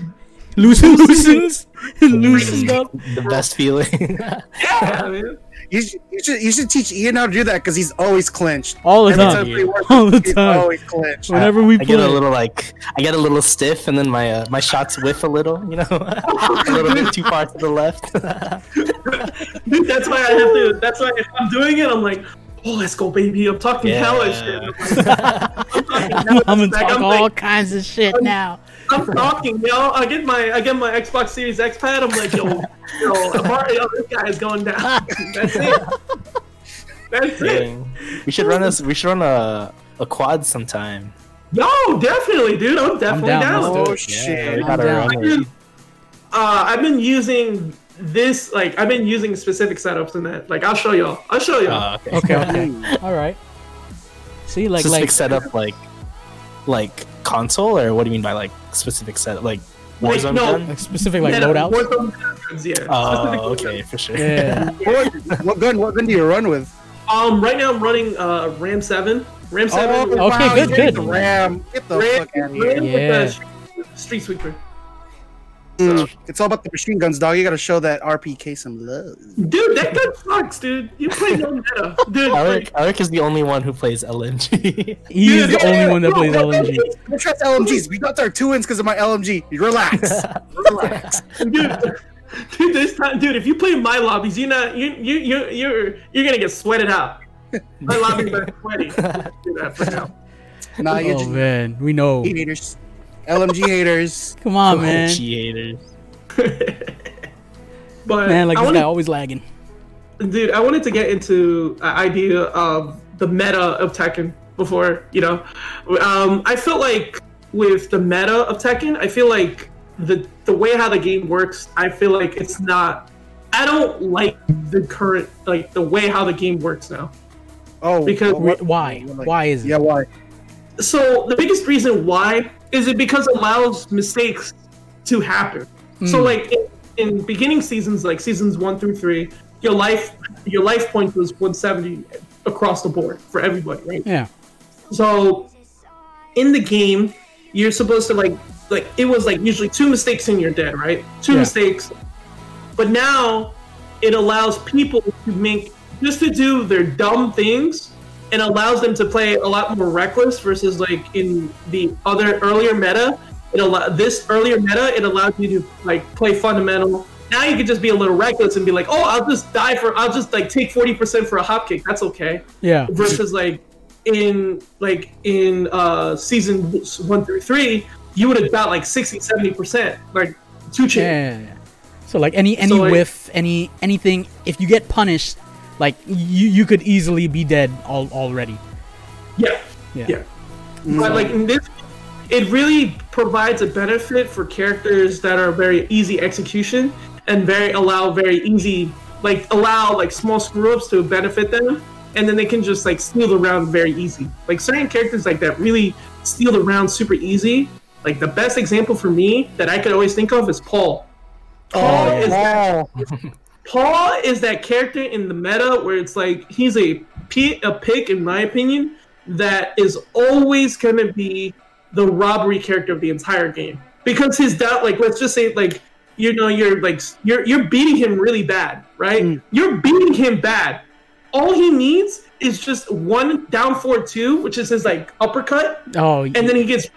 Loosen, loosens, loosens up. the best feeling. yeah man You should, you should you should teach Ian how to do that because he's always clenched. All the Every time. time he works, All the he's time. always clenched. Whenever we I get a little like I get a little stiff, and then my uh, my shots whiff a little. You know, a little bit too far to the left. Dude, that's why I have to. That's why if I'm doing it, I'm like, oh, let's go, baby. I'm talking Yeah. hella shit. I'm, like, I'm talking, I'm gonna talk I'm, all like, kinds of shit now. I'm talking, yo. I get my, I get my Xbox Series X pad. I'm like, yo, yo, I'm already, yo, this guy is going down. That's it. That's it. We should run a we should run a a quad sometime. Yo, definitely, dude. I'm definitely down, down. Oh shit! we gotta down. I it. do- Uh, I've been using this, like, I've been using specific setups in that. Like, I'll show y'all. I'll show y'all. Oh, okay. Okay, okay. All right. See, like, specific like, setup like like console or what do you mean by like specific set like Like, Warzone no. gun? like specific, like, Yeah, loadouts. Warzone guns, yeah. Oh, Specific okay, for sure. Yeah. What, what gun? What gun do you run with? Um, right now I'm running uh Ram Seven. Ram Seven. Oh, Okay, good, you good. The Ram. Get the Ram, fuck out of Ram here. with Yeah. the Street- Street Sweeper. Mm, It's all about the machine guns, dog. You gotta show that RPK some love. Dude, that gun sucks, dude. You play no meta, dude. Eric, Like, Alec is the only one who plays LMG. He is dude, the only one that bro, plays bro, LMG. I trust LMGs. We got our two wins because of my LMG. Relax. Relax. dude, dude, this time, dude. If you play my lobbies, you're not, you, you, you, you're, you're gonna get sweated out. My lobbies are sweaty. Do that for now. Nah, you're Oh just man, we know. haters. LMG haters. Come on, man. Cheaters. But Man, like I this wanna, guy always lagging. dude, I wanted to get into an idea of the meta of Tekken before, you know. Um, I feel like with the meta of Tekken, I feel like the the way how the game works, I feel like it's not. I don't like the current like the way how the game works now. Oh, Because- Wh- Why? like- Why is it? Yeah, why? So the biggest reason why is it because it allows mistakes to happen. So Mm. like in, in beginning seasons, like seasons one through three, your life your life point was 170 across the board for everybody, right? Yeah. So in the game, you're supposed to like like it was like usually two mistakes and you're dead, right? Two Yeah. mistakes. But now it allows people to make just to do their dumb things and allows them to play a lot more reckless versus like in the other earlier meta. It allow this earlier meta it allowed you to like play fundamental. Now you can just be a little reckless and be like, oh, I'll just die for, I'll just like take forty percent for a hop kick. That's okay Yeah. versus like in like in uh season one through three you would have got like 60 70 percent like two chain Yeah. So like any any So, like- whiff, any anything, if you get punished, like you you could easily be dead all already. yeah. Yeah. yeah. Mm-hmm. But like in this it really provides a benefit for characters that are very easy execution and very allow very easy like allow like small screw ups to benefit them. And then they can just like steal the round very easy. Like certain characters like that really steal the round super easy. Like the best example for me that i could always think of is paul. Oh, paul is that Paul is that character in the meta where it's like he's a p- a pick in my opinion that is always going to be the robbery character of the entire game. Because his doubt like let's just say like you know you're like you're you're beating him really bad right? Mm. You're beating him bad. All he needs is just one down four two which is his like uppercut. Oh, and then he gets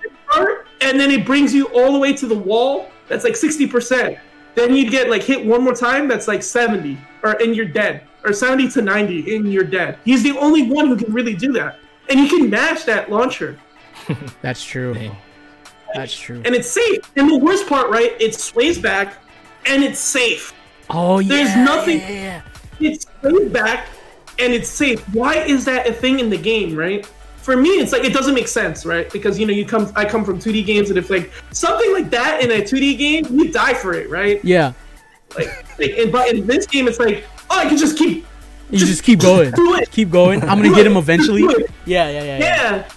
and then it brings you all the way to the wall. That's like sixty percent. Then you'd get like hit one more time. That's like seventy, or and you're dead, or seventy to ninety, and you're dead. He's the only one who can really do that. and you can mash that launcher, That's true. Dang. That's true. and it's safe. And the worst part, right? It sways back, and it's safe. Oh yeah. There's nothing- yeah, yeah, It's sways back, and it's safe. Why is that a thing in the game, right? For me, it's like it doesn't make sense, right? Because you know, you come, I come from 2D games, and if like something like that in a 2D game, you die for it, right? Yeah. Like, like and, but in this game, it's like, oh, I can just keep You just keep going. do it. Keep going. I'm gonna Do get it. him eventually. Yeah, yeah, yeah. yeah. Yeah.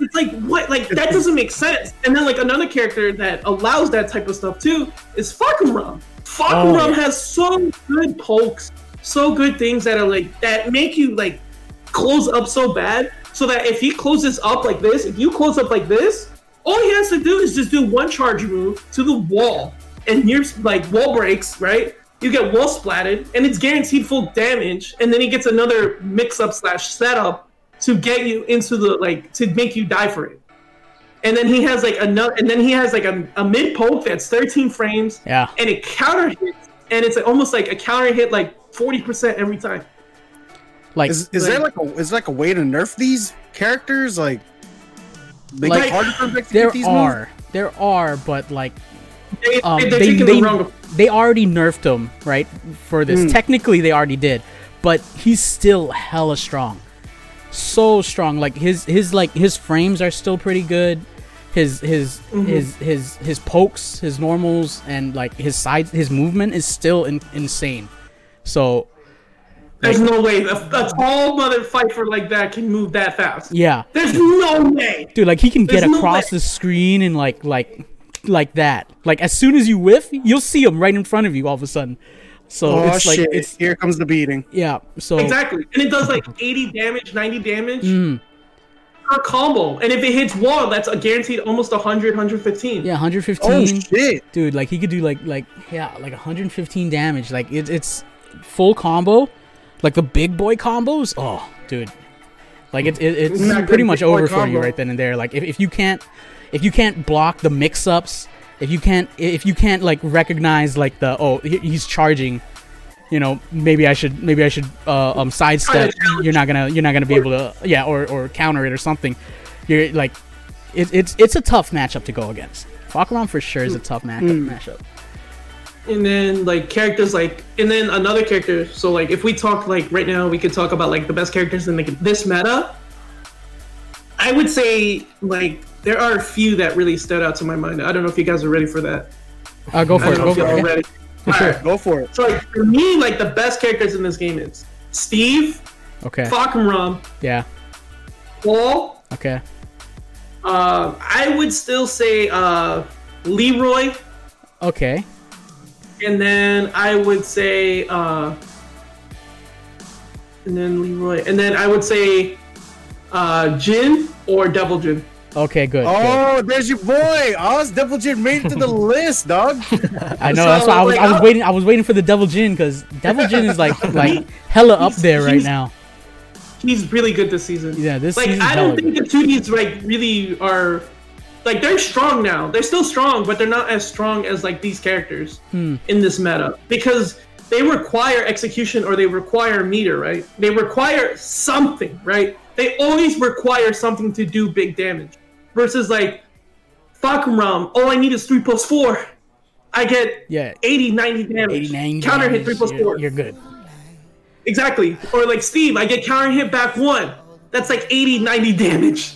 It's like what? Like that doesn't make sense. And then like another character that allows that type of stuff too is Fahkumram. Fahkumram Oh, has so good pokes, so good things that are like that make you like close up so bad. So that if he closes up like this, if you close up like this, all he has to do is just do one charge move to the wall, and you're like wall breaks, right? You get wall splatted, and it's guaranteed full damage. And then he gets another mix up slash setup to get you into the like to make you die for it. And then he has like another, and then he has like a, a mid poke that's 13 frames, Yeah. and it counter hits, and it's almost like a counter hit like 40% every time. Like Is, is there like a is there like a way to nerf these characters? Like, they Like, get harder for them to execute there these are, there are, but like They, um, they, they they're they, the wrong. they already nerfed him right for this. Mm. Technically, they already did, but he's still hella strong, so strong. Like his his like his frames are still pretty good. His his Mm-hmm. his his his pokes, his normals, and like his sides, his movement is still in, insane. So There's no way a, a tall mother fighter like that can move that fast. yeah, There's no way. dude, like he can get There's no across way. the screen and like like like that. Like as soon as you whiff, you'll see him right in front of you all of a sudden. So Oh it's like shit! it's Here comes the beating. yeah. So Exactly. And it does like 80 damage, 90 damage Mm. per combo. And if it hits wall, that's a guaranteed almost 100, 115. yeah, 115. Oh shit! dude like he could do like like yeah like 115 damage like it, it's full combo like the big boy combos? Oh dude. Like it, it it's Not pretty much over for you right then and there. Like if, if you can't if you can't block the mix-ups if you can't if you can't like recognize like the oh he's charging you know maybe i should maybe i should uh um sidestep. You're not gonna you're not gonna be able to yeah or or counter it or something. You're like it, it's it's a tough matchup to go against. Fahkumram for sure is a tough matchup matchup And then like characters like, and then another character. So like, if we talk like right now, we could talk about like the best characters in like this meta. I would say like there are a few that really stood out to my mind. I don't know if you guys are ready for that. uh go I for it go for it yeah. ready. For sure. Alright. Go for it. So like, for me, like the best characters in this game is Steve, okay Fahkumram, yeah Paul. okay Uh, I would still say uh, Leroy, okay and then I would say, uh, and then Leroy, and then I would say uh, Jin or Devil Jin. okay good, good. Oh, there's your boy. Oz Devil Jin made it to the list, dog. I know that's so, why I was like, I was waiting I was waiting for the Devil Jin because Devil Jin is like like hella up there right he's- now. He's really good this season. Yeah, this like I don't think good. the two Ds like really are like they're strong now. They're still strong, but they're not as strong as like these characters Hmm. in this meta because they require execution or they require meter, right? They require something, right? They always require something to do big damage. Versus like Fahkumram, all I need is three plus four. I get Yeah, 80, 90 damage. 89 Counter hit three plus you're, four. You're good. Exactly. Or like Steve, I get counter hit back one. That's like 80, 90 damage.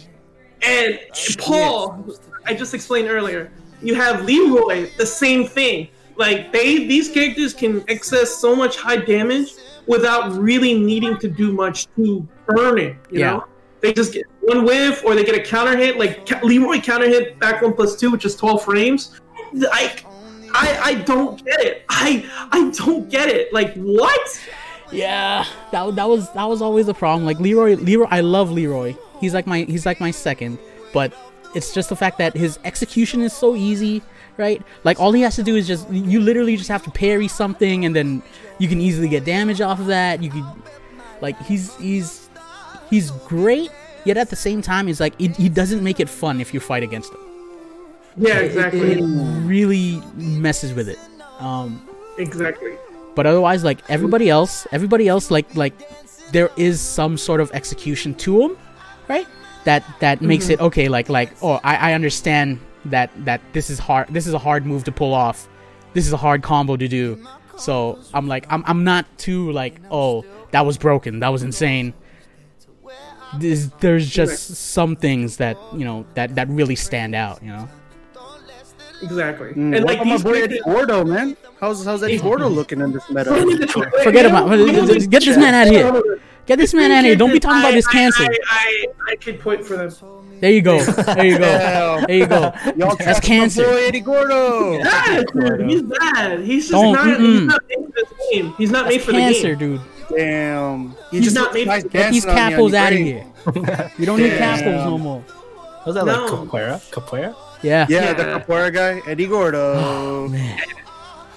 And Paul, I just explained earlier, you have Leroy, the same thing. Like they these characters can access so much high damage without really needing to do much to burn it, you Yeah. know? They just get one whiff or they get a counter hit, like Leroy counter hit back one plus two, which is 12 frames. Like I I don't get it. I I don't get it. Like what? Yeah, that that was that was always a problem. Like Leroy, Leroy, I love Leroy. He's like my he's like my second, but it's just the fact that his execution is so easy, right? Like all he has to do is just you literally just have to parry something, and then you can easily get damage off of that. You could like he's he's he's great, yet at the same time, he's like it, he doesn't make it fun if you fight against him. Yeah, It- exactly. It, really messes with it. Um, Exactly. but otherwise like everybody else everybody else like like there is some sort of execution to them right? That that makes Mm-hmm. it okay. Like like oh, I, I understand that that this is hard. This is a hard move to pull off. This is a hard combo to do. So I'm like I'm I'm not too like oh that was broken. That was insane. There's, there's just some things that you know that that really stand out. You know. Exactly. Mm, and like about my these boy Eddie Gordo, man. How's how's Eddie Gordo looking in this meta? Forget about- get this man out of here. Get this man out of here. Don't be talking about his I- cancer. I, I, I could point for them. There you go. There you go. Damn. There you go. Y'all That's trash my cancer. boy Eddie Gordo. Bad, dude. He's bad. He's just Don't- not. mm-mm. He's not made for this game. He's not made for Cancer, the game. dude. Damn. He He's just not looks made- nice Get these dancing on you, capos out of here. You don't need capos no more. Was that No. like capoeira? Capoeira? Yeah. Yeah, the Yeah. capoeira guy, Eddie Gordo. Oh,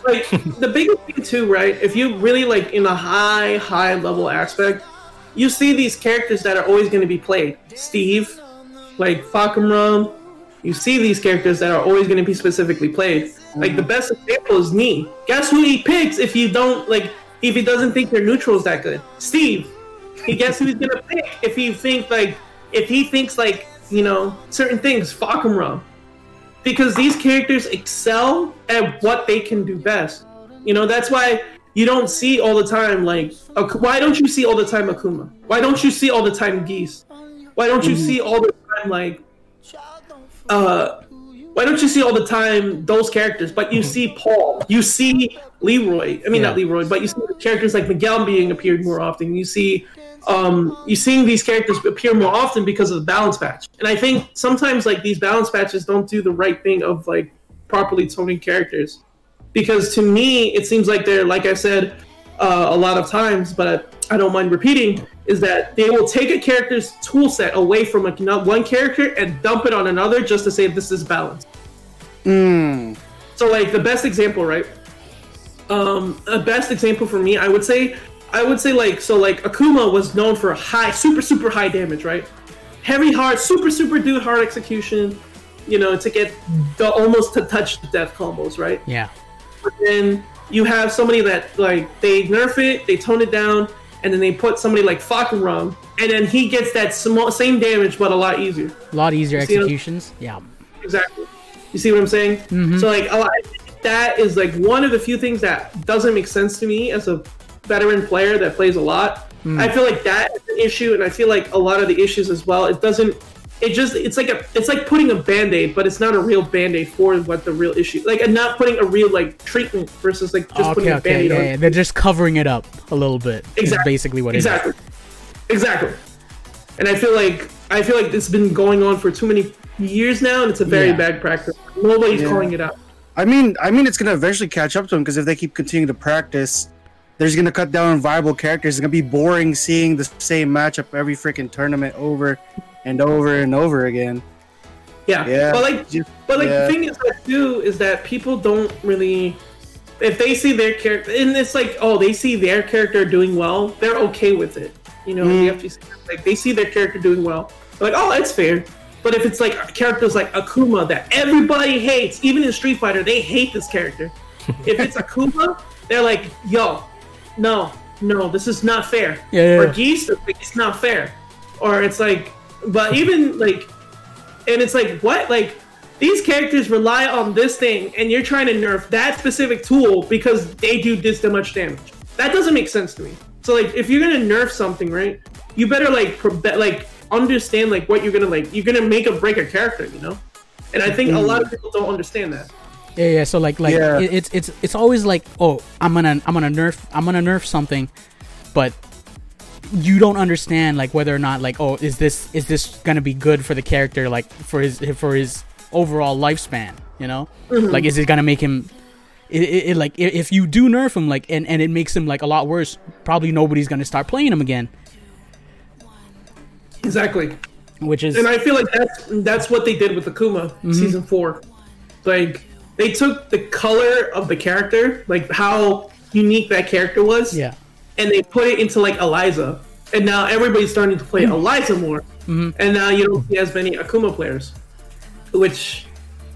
like the biggest thing too, right? If you really like in a high, high level aspect, you see these characters that are always going to be played. Steve, like Fahkumram. You see these characters that are always going to be specifically played. Like the best example is Knee. Guess who he picks if you don't like if he doesn't think their neutral is that good? Steve. He guess who he's gonna pick if he think like if he thinks like you know certain things. Fahkumram because these characters excel at what they can do best. You know, that's why you don't see all the time like why don't you see all the time Akuma? Why don't you see all the time Geese? Why don't you see all the time like uh why don't you see all the time those characters? But you see Paul, you see Leroy. I mean, not Leroy, but you see characters like Miguel being appeared more often. You see, um, you seeing these characters appear more often because of the balance patch. And I think sometimes like these balance patches don't do the right thing of like properly toning characters, because to me it seems like they're like I said uh, a lot of times, but I don't mind repeating, is that they will take a character's tool set away from no- one character and dump it on another just to say this is balanced. Mm. So like the best example, right? Um, a best example for me, I would say, I would say like so like Akuma was known for high, super super high damage, right? Heavy hard, super super dude hard execution, you know, to get the almost to touch the death combos, right? Yeah. But then you have somebody that like they nerf it, they tone it down, and then they put somebody like Fahkumram, and then he gets that small, same damage but a lot easier. A lot easier executions. Yeah. Exactly. You see what I'm saying? Mm-hmm. So like a lot, that is like one of the few things that doesn't make sense to me as a veteran player that plays a lot. Hmm. I feel like that is an issue, and I feel like a lot of the issues as well. It doesn't. It just it's like a it's like putting a band-aid, but it's not a real band-aid for what the real issue. Like and not putting a real like treatment versus like just putting okay, a okay. band-aid Yeah, on. yeah. They're just covering it up a little bit. Is Exactly. basically what it is. exactly exactly and i feel like i feel like it's been going on for too many years now and it's a very Yeah. bad practice nobody's Yeah. calling it out I mean, I mean, it's gonna eventually catch up to them because if they keep continuing to practice, they're just gonna cut down on viable characters. It's gonna be boring seeing the same matchup every freaking tournament over and over and over again. yeah, Yeah. but like Just- but like yeah. the thing is that too is that people don't really if they see their character and it's like oh they see their character doing well they're okay with it you know Mm. the FGC, like they see their character doing well they're like oh that's fair but if it's like characters like Akuma that everybody hates, even in Street Fighter, they hate this character. if it's Akuma, they're like, yo, no, no, this is not fair. Yeah, yeah, Or. Geese, like, it's not fair. Or it's like, but even like, and it's like, what? Like, these characters rely on this thing, and you're trying to nerf that specific tool because they do this much damage. That doesn't make sense to me. So like, if you're gonna nerf something, right, you better like, probe- like understand like what you're gonna like. You're gonna make or break a character, you know. And I think a lot of people don't understand that. Yeah, yeah. So like, like Yeah. it, it's it's it's always like, oh, I'm gonna I'm gonna nerf I'm gonna nerf something, but you don't understand like whether or not like, oh, is this is this gonna be good for the character like for his for his overall lifespan? You know, like is it gonna make him? It, it, it like if you do nerf him like and, and it makes him like a lot worse, probably nobody's gonna start playing him again. Exactly. Which is And I feel like that's that's what they did with Akuma Mm-hmm. season four. Like they took the color of the character, like how unique that character was, yeah. and they put it into like Eliza. And now everybody's starting to Mm-hmm. play Eliza more. And now you don't see as many Akuma players. Which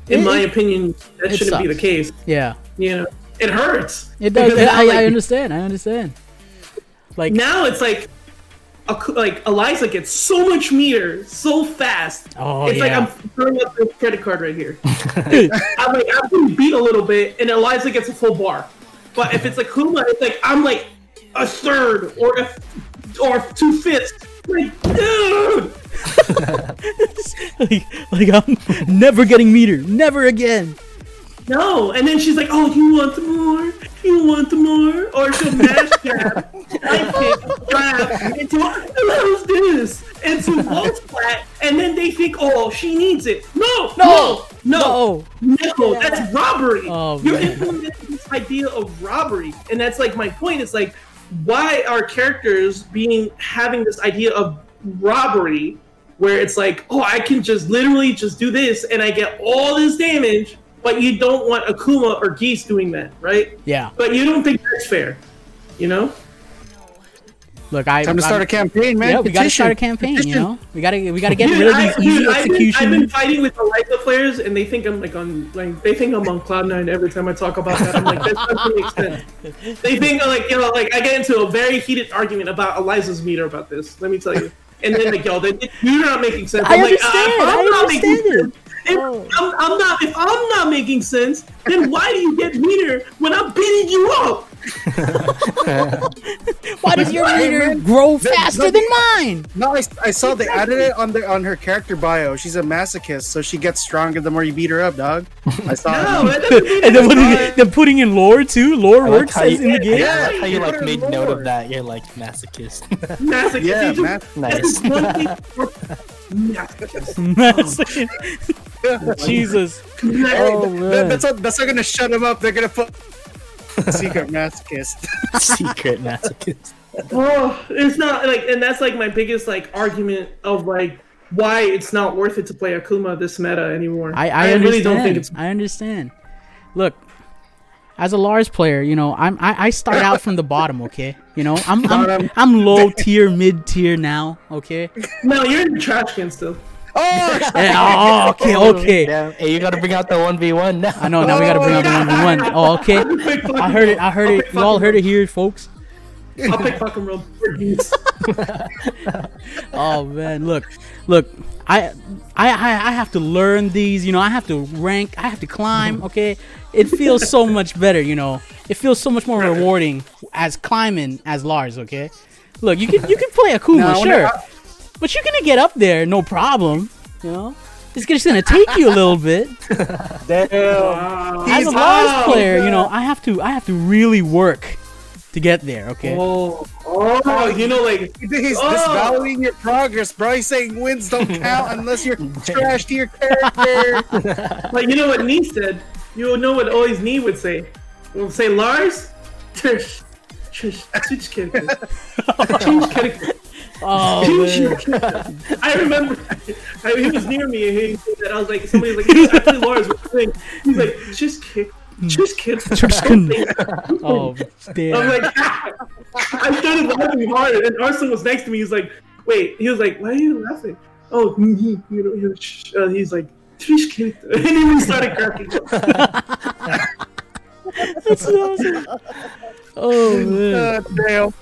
in It- my it- opinion, that shouldn't be the case. Yeah. You know. It hurts. It does. I, like, I understand. I understand. Like now it's like like Eliza gets so much meter so fast. Oh, it's like. I'm throwing up this credit card right here. I'm like I'm getting beat a little bit, and Eliza gets a full bar. But if it's like Kuma, it's like I'm like a third or a or two fifths. Like, dude, like, like I'm never getting meter, never again. No. And then she's like, "Oh, you want more? You want more?" Or she'll mash jab, right kick, grab into how's this? Into wall splat, and then they think, "Oh, she needs it." No, no, no, No. no. That's robbery. Oh, You're implementing this idea of robbery, and that's like my point. It's like, why are characters being having this idea of robbery, where it's like, oh, I can just literally just do this, and I get all this damage, but you don't want Akuma or Geese doing that, right? Yeah. But you don't think that's fair, you know? Look, I. Time to I- start a campaign, man. Yeah, we gotta start a campaign. You know, we gotta we gotta get Dude, rid of I- these easy dude, I've been. I've been fighting with Eliza players, and they think I'm like on like they think I'm on cloud nine every time I talk about that. I'm like that doesn't make sense. They think like you know like I get into a very heated argument about Eliza's meter about this. Let me tell you. And then like yo, they, you're not making sense. I I'm like, uh, understand, I'm I not making understand it. sense, If I'm, I'm not if I'm not making sense, then why do you get meter when I'm beating you up? Why does your Hey, meter grow faster that- than mine? No, I, I saw they added it on the on her character bio. She's a masochist, so she gets stronger the more you beat her up, dog. I saw No, it. doesn't mean And then it's putting, not. then putting in lore too. Lore like works how you- in the game. Yeah. I like how you like made in note of that. You're like masochist. Masochist. Yeah, You Nice. That's. Masochist. Jesus. Hey, Oh, that- man. that's not, that's not gonna shut him up. They're gonna put secret masochist. Secret masochist. Oh, it's not like, and that's like my biggest like argument of like why it's not worth it to play Akuma this meta anymore. I, I, really don't think it's. I understand. Look, as a Lars player, you know, I'm I, I start out from the bottom, okay? You know, I'm I'm, I'm low tier, mid tier now, okay? No, you're in the trash can still. Oh, oh, okay, okay. Damn. Hey, you gotta bring out the one v one now. I know. Now we gotta bring out the one v one. Oh, okay. I heard it. I heard it. You all heard it here, folks. I'll pick fucking real. Oh man, look, look. I, I, I I have to learn these. You know, I have to rank. I have to climb. Okay, it feels so much better. You know, it feels so much more rewarding as climbing as Lars. Okay, look, you can you can play Akuma, No, I wonder sure, how- but you're gonna get up there, no problem. You know, it's just gonna take you a little bit. damn. As He's a Lars hot. player, you know, I have to I have to really work to get there. Okay. Oh, oh, you know, like He's Oh. disvaluing your progress, bro. He's saying wins don't count unless you're trash to your character. like you know what Knee said. You know what always Knee would say. We'll say Lars. Trish, Trish, Trish character. Change character. Oh Change man. I remember I, he was near me and he said that. I was like, somebody was like, "Hey, actually Lars, what do? He's like, just kick. Just kick. Just kidding. Oh I'm damn. like, I started laughing hard, and Arslan was next to me. He's like, "Wait," he was like, "Why are you laughing?" Oh, you know, he was, uh, he's like, "Trish kicked," and then we started cracking. up. That's awesome. Oh man. God damn.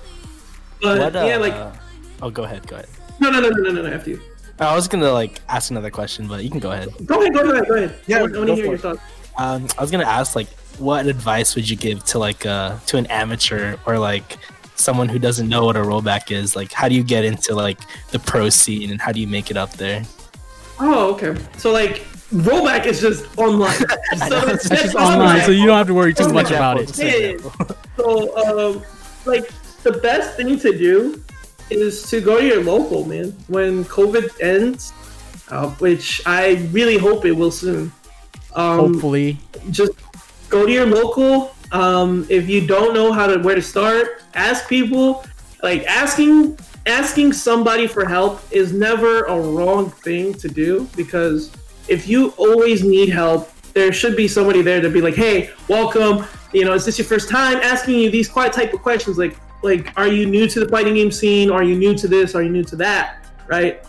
But What, uh, yeah, like, oh, go ahead. Go ahead. no, no, no, no, no, no, after you. I was gonna like ask another question, but you can go ahead. Go ahead, go ahead, go ahead. Yeah, I want, I want to hear your thoughts. Um, I was gonna ask like, what advice would you give to like uh to an amateur or like someone who doesn't know what a rollback is? Like, how do you get into like the pro scene and how do you make it up there? Oh, okay. So like, rollback is just online. so it's all online, so you don't have to worry too much about it. just. So, um, like, the best thing to do is to go to your local, man. When COVID ends, uh, which I really hope it will soon. Um, Hopefully. just go to your local. Um, if you don't know how to where to start, ask people. Like asking asking somebody for help is never a wrong thing to do because if you always need help, there should be somebody there to be like, "Hey, welcome. You know, is this your first time?" Asking you these quite type of questions like, like, "Are you new to the fighting game scene? Are you new to this? Are you new to that?" Right?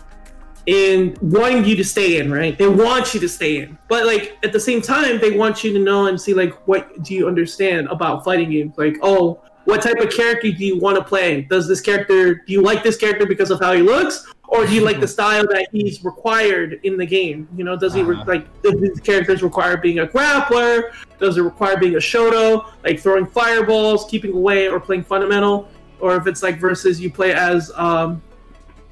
and wanting you to stay in, right? They want you to stay in, but like at the same time, they want you to know and see like what do you understand about fighting games? Like, oh, what type of character do you want to play? Does this character do you like this character because of how he looks, or do you like the style that he's required in the game? You know, does he re- Uh-huh. like does his characters require being a grappler? Does it require being a shoto, like throwing fireballs, keeping away, or playing fundamental? Or if it's like versus you play as um,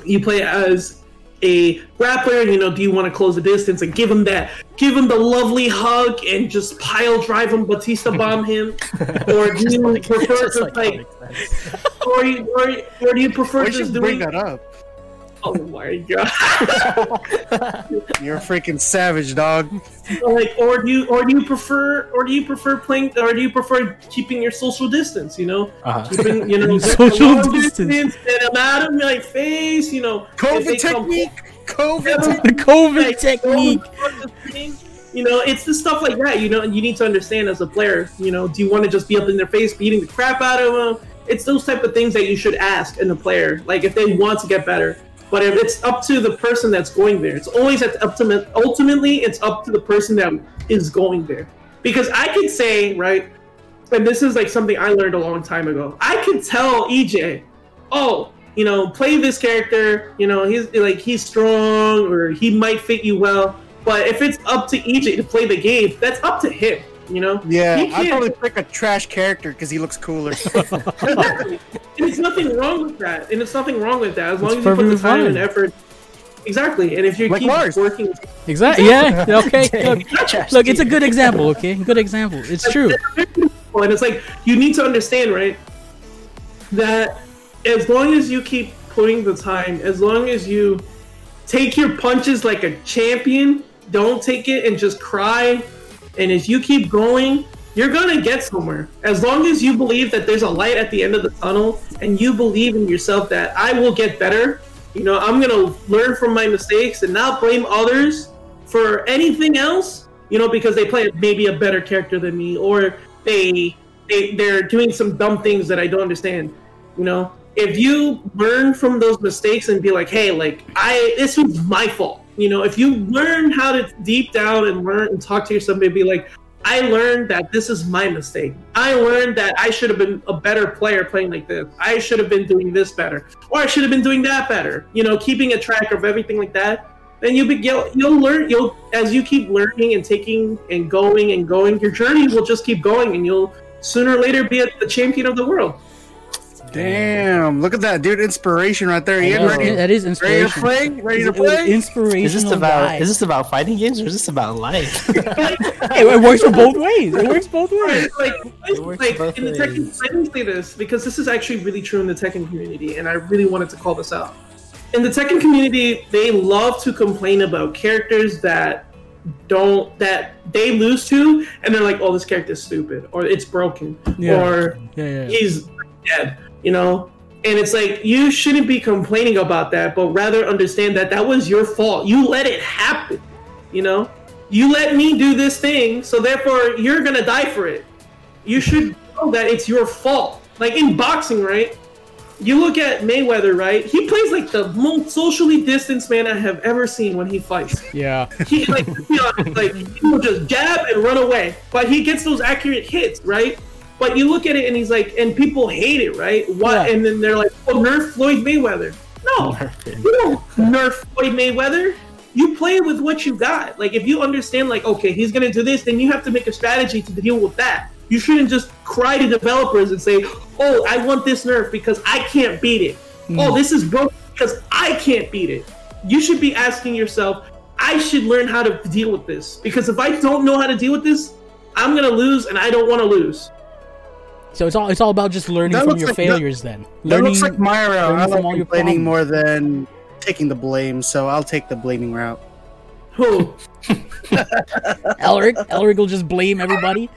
you play as a grappler, you know, do you want to close the distance and give him that, give him the lovely hug and just pile drive him, Batista bomb him, or do you prefer to like like, or, you- or, or do you prefer Why just doing? that up? Oh my god! You're a freaking savage, dog. like, or do you, or do you prefer, or do you prefer playing, or do you prefer keeping your social distance? You know, Uh-huh. keeping, you know, Social long distance. and I'm out of my face. You know, if they COVID come- technique. COVID. Yeah. The COVID like, technique. You know, it's the stuff like that. You know, you need to understand as a player. You know, do you want to just be up in their face, beating the crap out of them? It's those type of things that you should ask in a player. Like if they want to get better. But if it's up to the person that's going there, it's always at the ultimate. Ultimately, it's up to the person that is going there. Because I could say, right, and this is like something I learned a long time ago. I could tell EJ, oh, you know, play this character. You know, he's like he's strong or he might fit you well. But if it's up to EJ to play the game, that's up to him. You know. Yeah, He I'd probably pick a trash character because he looks cooler. Exactly. and it's nothing wrong with that. And it's nothing wrong with that as long It's as you put the perfectly time and effort. Exactly. And if you Like keep Lars. working, Exactly. Yeah. Okay. Look, look, it's a good example. Okay, good example. It's true. and it's like you need to understand, right? That as long as you keep putting the time, as long as you take your punches like a champion, don't take it and just cry. And as you keep going, you're gonna get somewhere. As long as you believe that there's a light at the end of the tunnel and you believe in yourself that I will get better, you know, I'm gonna learn from my mistakes and not blame others for anything else, you know, because they play maybe a better character than me or they, they they're doing some dumb things that I don't understand. You know, if you learn from those mistakes and be like, hey, like I this was my fault. You know, if you learn how to deep down and learn and talk to yourself and be like, I learned that this is my mistake. I learned that I should have been a better player playing like this. I should have been doing this better, or I should have been doing that better. You know, keeping a track of everything like that. Then you'll be, you'll, you'll learn. You'll as you keep learning and taking and going and going, your journey will just keep going, and you'll sooner or later be at the champion of the world. Damn, look at that, dude! Inspiration right there. I Ian, know, ready, that is ready to play? Ready to play? Inspirational. Is this about guy. is this about fighting games or is this about life? Hey, it works for both ways. It works both ways. like, works like both in the Tekken, ways. let me say this because this is actually really true in the Tekken community, and I really wanted to call this out. In the Tekken community, they love to complain about characters that don't that they lose to, and they're like, "Oh, this character's stupid," or "It's broken," Yeah. or Yeah, yeah. he's dead, you know? And it's like, you shouldn't be complaining about that, but rather understand that that was your fault. You let it happen, you know? You let me do this thing, so therefore you're gonna die for it. You should know that it's your fault. Like in boxing, right? You look at Mayweather, right? He plays like the most socially distanced man I have ever seen when he fights. Yeah. He like, to be honest, like he will just jab and run away, but he gets those accurate hits, right? But you look at it and he's like, and people hate it, right? What? Yeah. And then they're like, "Oh, nerf Floyd Mayweather." No, you don't nerf Floyd Mayweather. You play with what you got. Like if you understand, like, okay, he's gonna do this, then you have to make a strategy to deal with that. You shouldn't just cry to developers and say, "Oh, I want this nerf because I can't beat it." Hmm. Oh, this is broken because I can't beat it. You should be asking yourself, I should learn how to deal with this because if I don't know how to deal with this, I'm gonna lose, and I don't want to lose. So it's all it's all about just learning That from your like- that- failures then. That Learning looks like my route. I from like all your complaining problems. more than taking the blame, so I'll take the blaming route. Who? Elric. Elric will just blame everybody.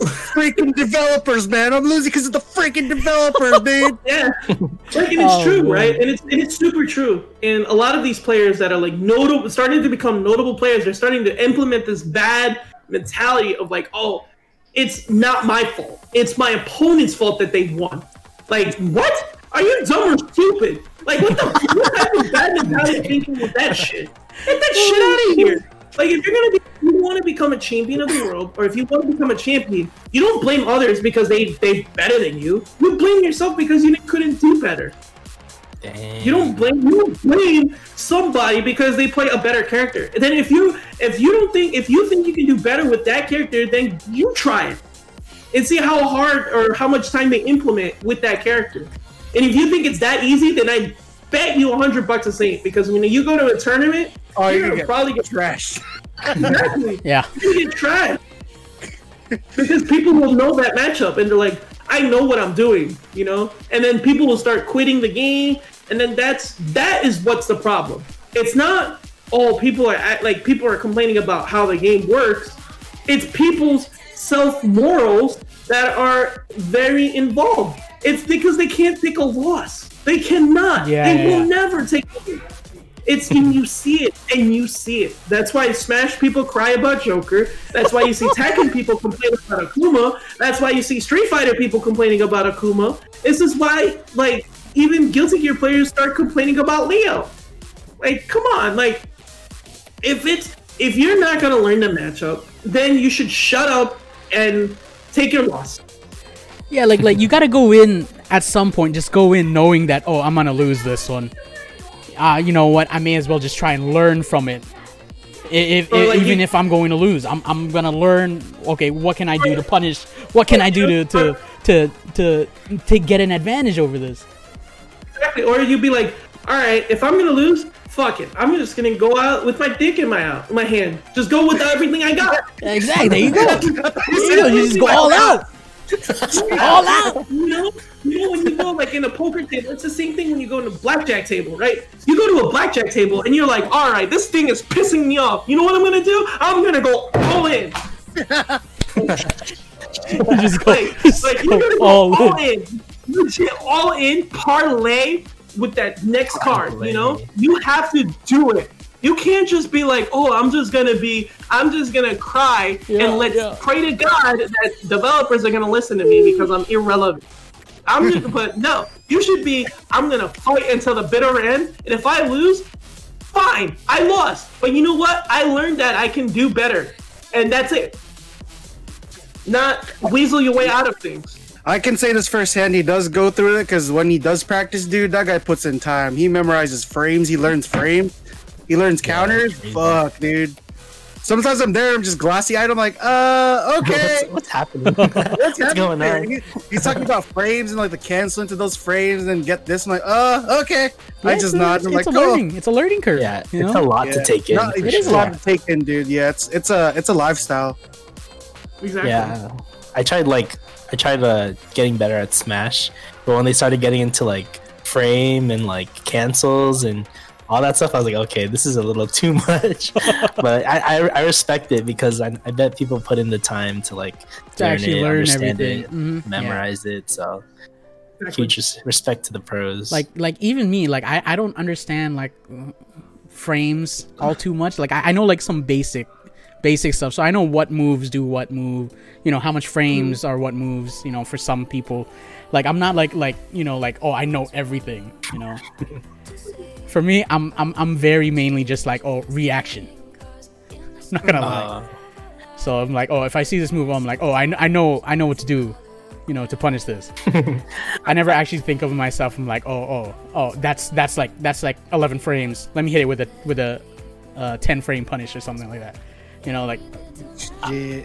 freaking developers, man! I'm losing because of the freaking developers, dude. Yeah, like and it's Oh, true, man. right? And it's and it's super true. And a lot of these players that are like notable, starting to become notable players, they're starting to implement this bad mentality of like, oh, it's not my fault. It's my opponent's fault that they won. Like, what? Are you dumb or stupid? Like, what the what type of bad mentality thinking with that shit? Get that shit out of here. Like, if you're gonna be you want to become a champion of the world, or if you want to become a champion, you don't blame others because they they better than you. You blame yourself because you couldn't do better. Dang. You don't blame you don't blame somebody because they play a better character. And then if you if you don't think if you think you can do better with that character, then you try it and see how hard or how much time they implement with that character. And if you think it's that easy, then I bet you a hundred bucks a saint because when you go to a tournament, Oh, you're you gonna get probably get trashed. exactly. Yeah. You're gonna get trashed because people will know that matchup and they're like, I know what I'm doing, you know. And then people will start quitting the game, and then that's that is what's the problem. It's not oh people are act- like people are complaining about how the game works. It's people's self morals that are very involved. It's because they can't take a loss. They cannot. Yeah, they yeah, will never take. It's and you see it, and you see it. That's why Smash people cry about Joker. That's why you see Tekken people complain about Akuma. That's why you see Street Fighter people complaining about Akuma. This is why, like, even Guilty Gear players start complaining about Leo. Like, come on, like, if it's if you're not gonna learn the matchup, then you should shut up and take your loss. Yeah, like like you gotta go in at some point. Just go in knowing that oh, I'm gonna lose this one. Uh, you know what? I may as well just try and learn from it. I- If, like, even you- if I'm going to lose, I'm, I'm gonna learn. Okay, what can I do to punish? What can I do to to to to, to get an advantage over this? Exactly. Or you'd be like, all right, if I'm gonna lose, fuck it. I'm just gonna go out with my dick in my out, my hand. Just go with everything I got. Exactly. There you go. There you go. You just go all out. All out. You know, you know when you go like in a poker table, it's the same thing when you go in a blackjack table, right? You go to a blackjack table and you're like, all right, this thing is pissing me off. You know what I'm gonna do? I'm gonna go all in. You just go, Like, just like go you're gonna go all all, in. in. Legit all in parlay with that next card. You know, you have to do it. You can't just be like, oh, I'm just gonna be, I'm just gonna cry Yeah, and let's yeah. pray to God that developers are gonna listen to me because I'm irrelevant. I'm just, but no, you should be. I'm gonna fight until the bitter end, and if I lose, fine, I lost. But you know what? I learned that I can do better, and that's it. Not weasel your way out of things. I can say this firsthand. He does go through it because when he does practice, dude, that guy puts in time. He memorizes frames. He learns frames. He learns counters. crazy. Fuck, dude. Sometimes I'm there. I'm just glossy eyed. I'm like, uh, okay. What's, what's happening? What's, what's happening going on? He- he's talking about frames and like the cancel into those frames and then get this. I'm like, uh, okay. I just it's a- nod. It's, I'm it's like, a oh. learning. It's a learning curve. Yeah, you it's know? a lot Yeah. to take in. No, for it is a lot to take in, dude. Yeah, it's it's a it's a lifestyle. Exactly. Yeah, I tried like I tried uh, getting better at Smash, but when they started getting into like frame and like cancels and all that stuff, I was like, okay, this is a little too much. but I, I, I respect it because I, I bet people put in the time to like To learn actually it, learn understand everything. it, Mhm, yeah. memorize it. So Exactly. huge res- respect to the pros. like like even me like i i don't understand like frames all too much like I, I know like some basic basic stuff so i know what moves do what move you know how much frames are what moves you know for some people like i'm not like like you know like oh i know everything you know for me i'm i'm, I'm very mainly just like oh reaction not gonna lie uh, so i'm like oh if i see this move i'm like oh i, kn- I know i know what to do you know to punish this I never actually think of myself. I'm like, oh, oh, oh, that's that's like that's like 11 frames. Let me hit it with a with a uh, 10 frame punish or something like that. You know, like Yeah.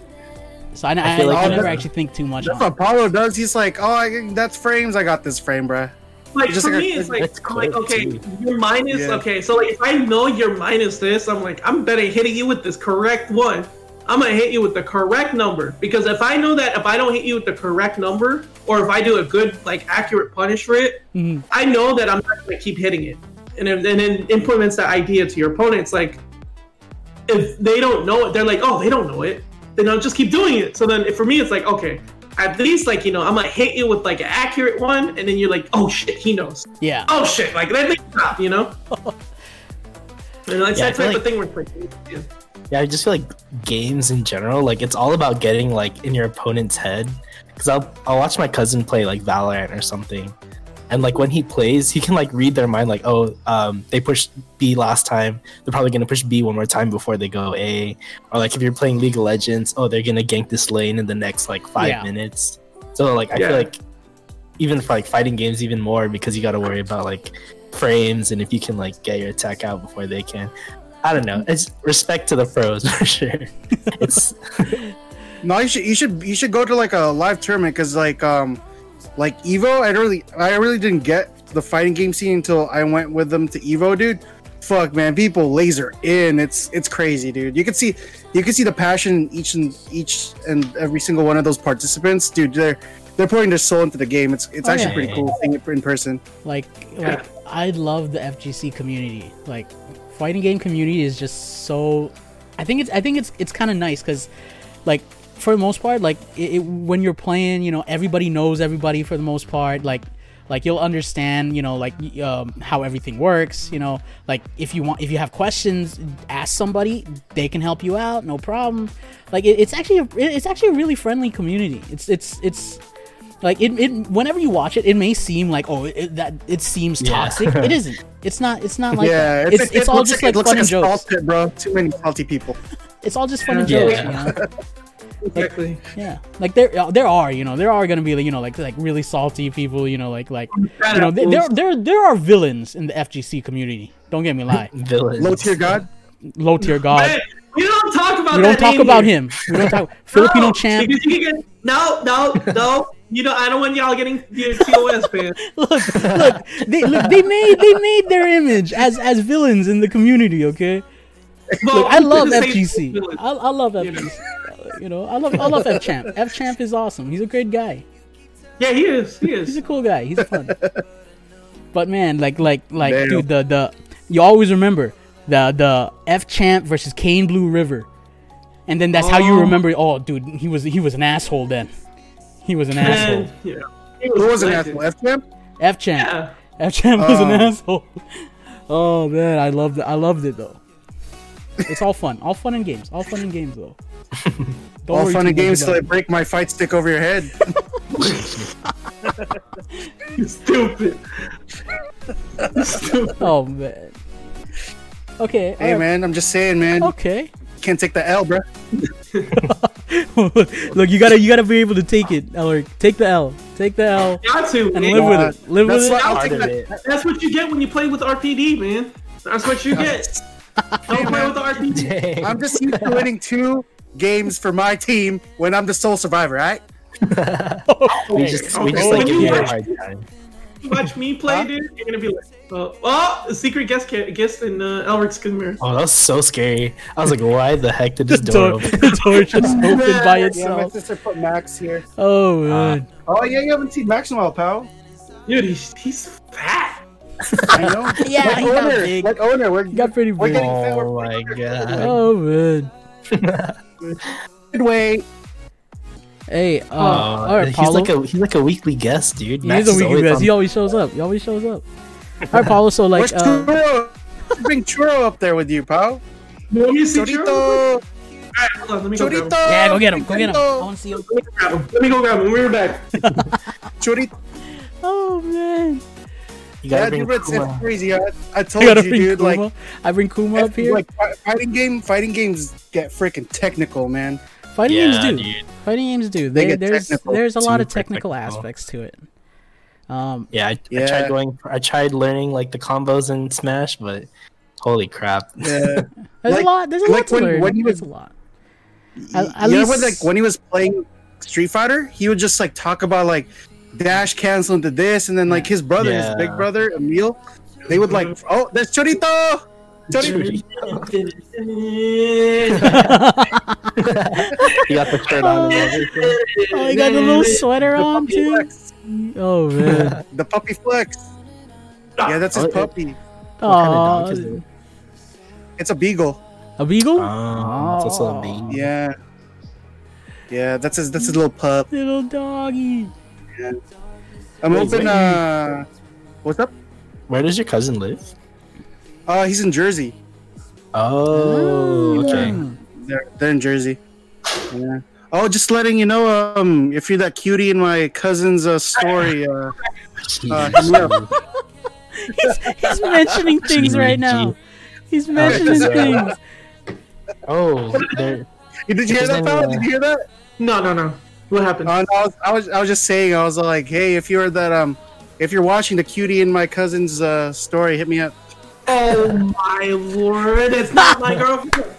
so. I, I, feel I, like I never actually think too much. That's On. what Apollo does. He's like, oh, I, that's frames. I got this frame, bruh. Like Just for like me, it's like, That's I'm like okay, too. you're minus. Yeah. Okay, so like if I know you're minus this, I'm like, I'm better hitting you with this correct one. I'm gonna hit you with the correct number because if I know that if I don't hit you with the correct number, or if I do a good like accurate punish for it, Mhm. I know that I'm not gonna keep hitting it, and then and then implements that idea to your opponents. Like if they don't know it, they're like, oh, they don't know it, then I'll just keep doing it. So then for me, it's like okay. At least, like you know, I'm gonna hit you with like an accurate one, and then you're like, "Oh shit, he knows." Yeah, oh shit, like let me stop, you know? and like Yeah, I that type like- of thing where like, yeah. yeah, I just feel like games in general, like it's all about getting like in your opponent's head. Because I'll I'll watch my cousin play like Valorant or something, and like when he plays, he can like read their mind. Like, oh, um, they pushed B last time. They're probably gonna push B one more time before they go A. Or like if you're playing League of Legends, oh, they're gonna gank this lane in the next like five Yeah. minutes. So like I Yeah. feel like even for like fighting games, even more because you got to worry about like frames and if you can like get your attack out before they can. I don't know. It's respect to the pros for sure. It's No, you should you should you should go to like a live tournament because like um like Evo, I really I really didn't get the fighting game scene until I went with them to Evo, dude. Fuck man, people laser in. It's it's crazy, dude. You can see you can see the passion in each and each and every single one of those participants, dude. They're they're putting their soul into the game. It's it's Oh, actually yeah. pretty cool seeing it in person. Like like I love the FGC community. Like fighting game community is just so. I think it's I think it's it's kind of nice because like for the most part like it, it, when you're playing you know everybody knows everybody for the most part like like you'll understand you know like um, how everything works you know like if you want if you have questions ask somebody they can help you out no problem like it, it's actually a, it's actually a really friendly community it's it's it's like it, it whenever you watch it it may seem like oh it, that it seems Yeah. toxic it isn't it's not it's not like yeah, that. it's, it's, it all just like, like, it looks fun like and a jokes salt pit, bro. Too many salty people. it's all just fun and Yeah. jokes Yeah. you know Exactly. yeah, like there, uh, there are, you know, there are gonna be, you know, like like really salty people, you know, like like you know, there there there, there are villains in the FGC community. Don't get me lie, villains. Low tier god. low tier god. Hey, we don't talk about We don't that talk about here. him. We don't talk Filipino No, champ. because you can get- no, no, no. You know, I don't want y'all getting your TOS fans. Look, look, they look, they made they made their image as as villains in the community. Okay, Well, look, I love the same FGC. I, I love You know. FGC. You know, I love I love F Champ. F Champ is awesome. He's a great guy. Yeah, he is. He is. He's a cool guy. He's fun. but man, like like like Damn. dude, the the you always remember the the F Champ versus Kane Blueriver, and then that's how you Oh. remember. Oh, dude, he was he was an asshole then. He was an asshole. Yeah. He Who was an asshole? F champ? F Champ. Yeah. F Champ was an Oh. asshole. Oh man, I loved it. I loved it though. It's all fun. All fun and games. All fun and games though. Don't All worry fun too and games till I break my fight stick over your head. Stupid. Stupid. Oh man. Okay. hey alright. man, I'm just saying, man. Okay. Can't take the L, bro. Look, you gotta you gotta be able to take it, Eller. Take the L. Take the L Got to. and man. live with it. Live with That's it. why I'll take that. it. That's what you get when you play with RPD, man. That's what you get. Don't play with the RPD. Dang. I'm just used to winning two games for my team when I'm the sole survivor, right? we just we just Okay. like give you a hard time. Watch me play, Huh? dude. You're gonna be like, uh, oh, a secret guest ca- guest in uh, Elric's camera. Oh, that was so scary. I was like, why the heck did The this door door, open? the door just opened by itself. Yeah, my sister put Max here. Oh man. Oh yeah, you haven't seen Max in a while, pal. Dude, he's, he's fat. I know. Yeah, like he got owner, big. like owner. We're He got pretty We're big. getting fat. Oh my god. Oh man. Good way. Hey, uh, Oh, all right, he's Paulo. like a he's like a weekly guest, dude. he Max is a weekly always guest. on- He always shows up. He always shows up. All right, Paulo. So like, Where's uh, Churro? Bring Churro up there with you, pal. You want me to see Churro? Chorito. Hold on, let me go grab him. yeah, go get him. Go get him. I Chorito. want to see him. Let me go grab him. Let me grab him. We're back. Chorito. Oh man. You Yeah, gotta bring dude, it's, it's crazy. I, I I told gotta you, dude. Kuma. Like, I bring Kuma up here. like fighting game, fighting games get freaking technical, man. Fighting Yeah, games do. dude. Fighting games do. They There, get there's technical. there's a lot of technical technical. aspects to it. Um, Yeah, I, I Yeah. tried going. I tried learning like the combos in Smash, but holy crap! Yeah. there's Like- a lot. There's a like lot to when- learn. when he There's was- a lot. At- at you know, least- when, like when he was playing Street Fighter, he would just like talk about like dash cancel into this, and then like his brother, his big brother Emil, they would like, oh, there's Chorito. Chorito. You got the shirt on. Oh, he got the little sweater The on too. flex. Oh man. The puppy flex. Yeah, that's his Oh, puppy. What kind of is Oh, it? It's a beagle. a beagle. Oh, it's also a baby. Yeah. Yeah, that's his. That's his little pup. Little doggy. I'm Wait, hoping. wait. Uh, what's up? Where does your cousin live? Uh, he's in Jersey. Oh, okay. They're they're in Jersey. Yeah. Oh, just letting you know. Um, if you're that cutie in my cousin's uh, story, uh, uh, hit. He's, he's mentioning things right now. He's mentioning things. Oh. Did you hear that, pal? Did you hear that? No, no, no. What happened? Uh, I, was, I was I was just saying. I was like, hey, if you're that um, if you're watching the cutie in my cousin's uh, story, hit me up. oh my lord, it's not my girlfriend.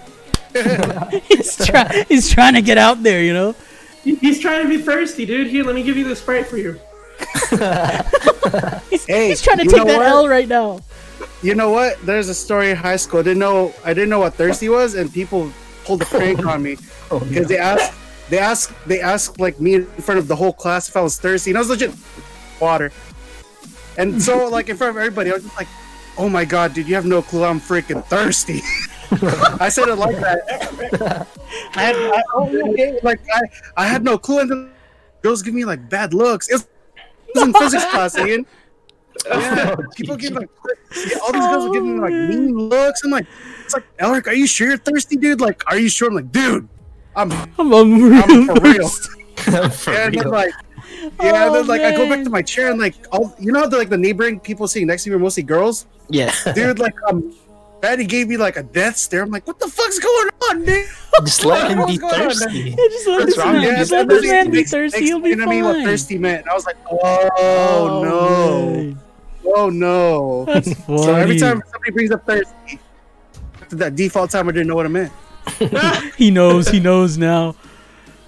He's, try- he's trying to get out there, you know? He's trying to be thirsty, dude. Here, let me give you the sprite for you. He's, Hey, he's trying to take know that what? L right now. You know what? There's a story in high school. I didn't know I didn't know what thirsty was, and people pulled a prank on me Oh, because they asked they asked they asked like me in front of the whole class if I was thirsty, and I was legit water. And so like in front of everybody, I was just like, "Oh my god, dude, you have no clue, I'm freaking thirsty." I said it like that. I had I, oh, okay, like I I had no clue, and then girls give me like bad looks. It was, it was in physics class, Ian. Oh, yeah, people give like yeah, all these girls are giving me like mean looks. I'm like, it's like Elric, are you sure you're thirsty, dude? Like, are you sure? I'm like, dude, I'm I'm, I'm real I'm for real. For and then real. like yeah, Oh, then like I go back to my chair and like all you know how the, like the neighboring people sitting next to me are mostly girls. yeah. Dude, like um Daddy gave me like a death stare. I'm like, what the fuck's going on, dude? Just let him be What's going on? thirsty. Yeah, just let What's this wrong man, with just let this man be thirsty. He'll be You know what What thirsty meant. And I was like, oh, no, man. oh no. That's funny. So every time somebody brings up thirsty, that default time I didn't know what it meant. he knows, he knows now.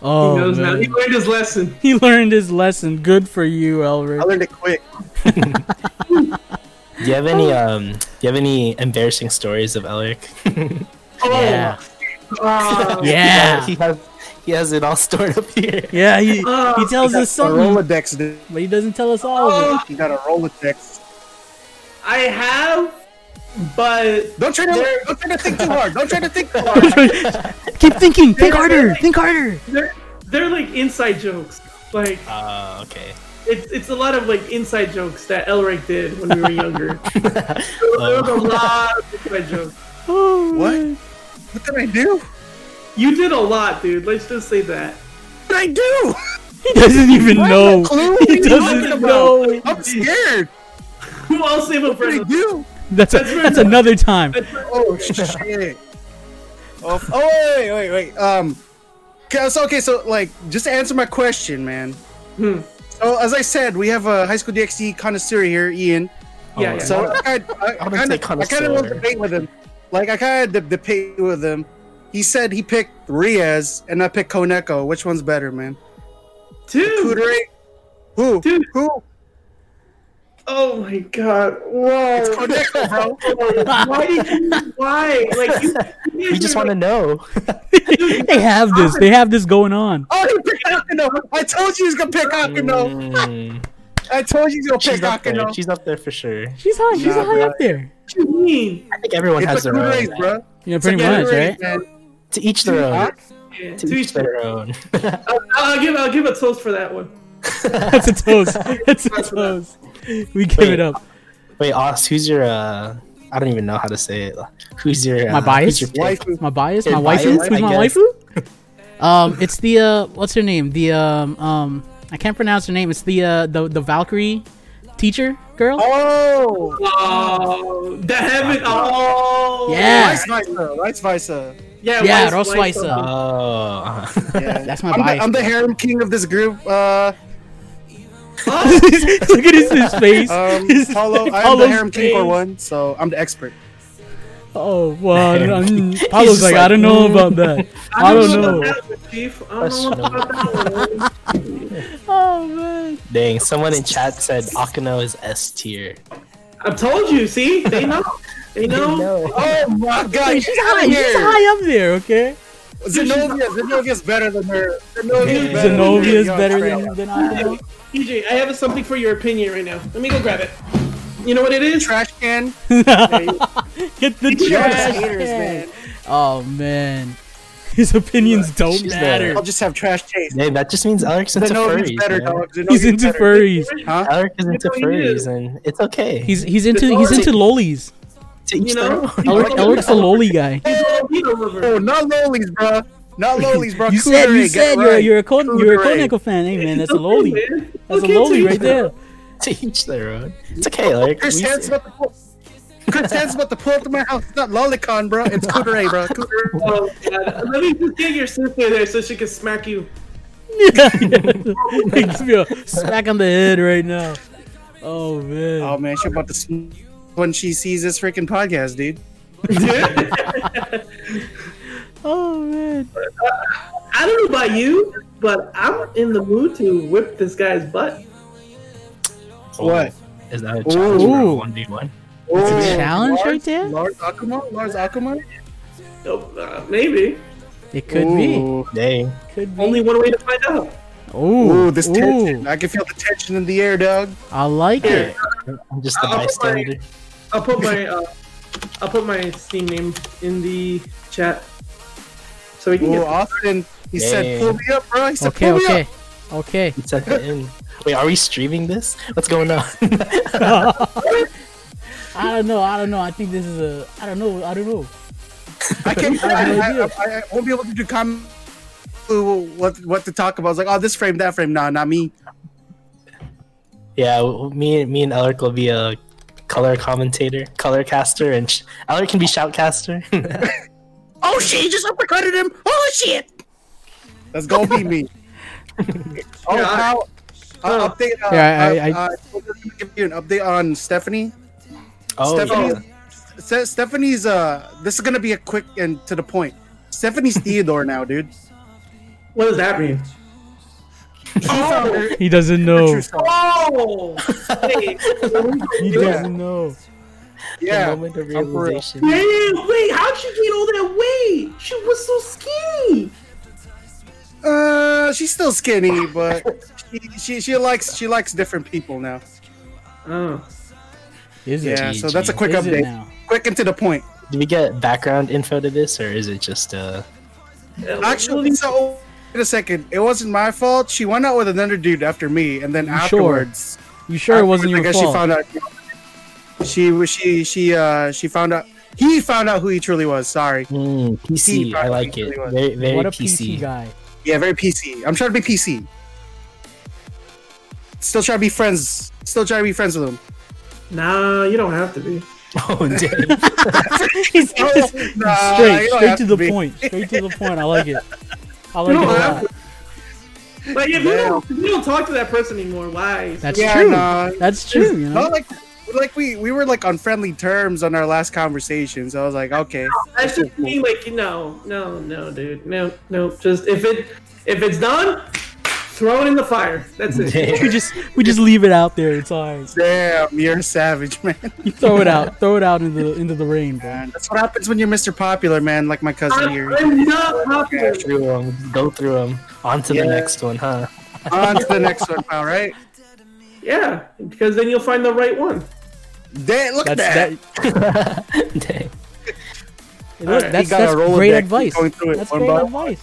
Oh, he knows now. He learned his lesson. He learned his lesson. Good for you, I Elric. learned it quick. Do you have any um? Do you have any embarrassing stories of Elric? Oh, Yeah. uh, Yeah. he has he has it all stored up here. Yeah, he, Uh, he tells us A something, Rolodex, dude. but he doesn't tell us all of it. You got a Rolodex. I have, but Don't try to don't try to think too hard. Don't try to think too hard. Keep thinking. Think harder. Think harder. they're they're like inside jokes. Like Uh, okay. it's it's a lot of like inside jokes that Elric did when we were younger. there was a lot of inside jokes. Oh, What? man. What did I do? You did a lot, dude. Let's just say that. What did I do? He doesn't even I have know. clue. He What are you talking doesn't know. I'm scared. Who else save up for What did I do? That's a, that's another time. Oh shit. Oh, oh wait, wait, wait. Um, okay, so okay, so like, just to answer my question, man. Hmm. So as I said, we have a high school DxD connoisseur here, Ian. Yeah, yeah. So I, I, I, kind of, I kind of want to connoisseur. debate with him. Like I kind of debate with him. He said he picked Rias, and I picked Koneko. Which one's better, man? Dude. Kuudere? Who? Dude. Who? Oh my god. Whoa. It's Koneko, bro. why did you why? Like you, We just want to know. They have this. They have this going on. Oh, he picked Akeno. I told you he's gonna pick Akeno. Mm, I told you he was gonna she's pick up there. She's up there for sure. She's high. She's Nah, high bro. up there. What you mean? I think everyone has It's a their good own. race, bro. Yeah, pretty much, race, right? man. To each their own. Yeah, To to each each their own. I'll, I'll give I'll give a toast for that one. That's a toast. That's a toast. We give Wait. it up. Wait, Oz, who's your uh? I don't even know how to say it. Who's your uh, My bias? Who's your pick? Waifu. My bias, Your my bias, waifu. I Who's my guess. waifu? Um, it's the uh, what's her name? The um um, I can't pronounce her name. It's the uh the the Valkyrie teacher girl. Oh, Oh, the heaven. Oh, Yeah. Vice Visa. Vice Visa. yeah, Yeah, Weiss- Rossweisse- Weiss, uh, Oh. uh-huh. Yeah. That's my I'm bias. the, I'm the harem king of this group. Uh, Look at his, his face. um, Paulo. I'm Paulo's the harem king for one, so I'm the expert. Oh well, I don't- Paulo's like, like, I don't know mm. about that. I don't know. about that. I don't know about that one. Oh man. Dang, someone in chat said Akeno is S tier. I've told you. See, they know. They know. Oh my god, She's high. She's high up there. Okay. Xenovia. Xenovia's better than her. Xenovia's better Xenovia's than her. better Yo, than than Akeno. TJ, I have something for your opinion right now. Let me go grab it. You know what it is? Trash can. Get the Y'all trash. just haters, can. man. Oh man, his opinions don't She's matter. I'll just have trash taste. Hey, that just means Alec's into Xenovia's furries. better, man. dog. He's into better. furries. Huh? Alec is into know furries, and it's okay. He's he's into he's into lolis. to each You their know? own. Elric, Elric's a loli guy. He's a Oh, not lolies, bro. Not lolies, bro. You said you said you're, right. you're a Kon- you're a Kuudere. Fan. Hey man, that's a Okay, loli. man. That's a Okay, to loli each right there. to each their own. It's okay, like Chris we- Han's about to pull. Chris Han's about to pull up to my house. It's not Lolicon, bro. It's Kuudere, bro. Kuudere. Oh, God. Let me just get your sister there so she can smack you. yeah, Gives me a smack on the head right now. Oh man. Oh man, she's about to sm- when she sees this freaking podcast, dude. Oh man. I don't know about you, but I'm in the mood to whip this guy's butt. What? is that a challenge for Ooh. a one v one? It's a Oh, challenge Lars- right there? Lars Akuma? Lars Akuma? Oh, uh, maybe. It could be. Ooh. Dang. Could be. Only one way to find out. Ooh, Ooh, this ooh. tension. I can feel the tension in the air, dog. I like it. I'm just the I'll put my- I'll put my uh, I'll put my Steam name in the chat so we can Ooh, get. Austin, he said, pull me up, bro. He said, Okay, pull me up. Okay. It's at the end. Wait, are we streaming this? What's going on? I don't know. I don't know. I think this is a. I don't know. I don't know. I can't. I I, I. I, I won't be able to do comment. What what to talk about? I was like, oh, this frame, that frame. Nah, not me. yeah, w- me, me and Alec will be a color commentator, color caster, and sh- Alec can be shoutcaster. Oh shit! He just uppercutted him. Oh shit! That's gonna be me. oh, Yeah, I- how? Uh, update. Uh, Yeah, I- uh, I- uh, I'm gonna give you an update on Stephanie. oh, Stephanie, yeah. Stephanie's. Uh, this is gonna be a quick and to the point. Stephanie's Theodore now, dude. What does that mean? Oh, He doesn't know. Oh, He doesn't know. The Yeah. moment of I'm for real. realization. man, wait, how'd she gain all that weight? She was so skinny. Uh, she's still skinny, but she, she she likes she likes different people now. Oh, Is it? Yeah, so that's a quick Is update. Quick and to the point. Do we get background info to this, or is it just uh? Actually, so wait a second. It wasn't my fault. She went out with another dude after me, and then You sure? afterwards, You sure it wasn't your afterwards, I guess fault? She found out. She was she she uh she found out. He found out who he truly was. Sorry. Mm, PC. I like it. really was. Very, very what a PC. PC guy. Yeah, very PC. I'm trying to be PC. Still trying to be friends. Still trying to be friends with him. nah, you don't have to be. Oh dang! He's Nah, just you straight, don't straight to to the be. point. Straight to the point. I like it. I You like it a lot. to. Like if you don't, if you don't talk to that person anymore, why? That's Yeah, true. nah. That's true. You know. Not like like we we were like on friendly terms on our last conversation. So I was like, okay. That's just me. Like no, no, no, dude, no, no. Just if it if it's done, throw it in the fire. That's it. Dang. we just we just leave it out there. It's alright. Damn, you're a savage, man. You throw it out. Throw it out into the into the rain, bro. Man, That's what happens when you're Mr. Popular, man. Like my cousin I'm, here. I'm not popular. through them. Um, go through them. On to Yeah. the next one, huh? On to the next one, pal. Right? Yeah, because then you'll find the right one. Damn, look That's at that. that. Dang. Look, He that's got a that's Rolodex. great advice. it That's great by advice.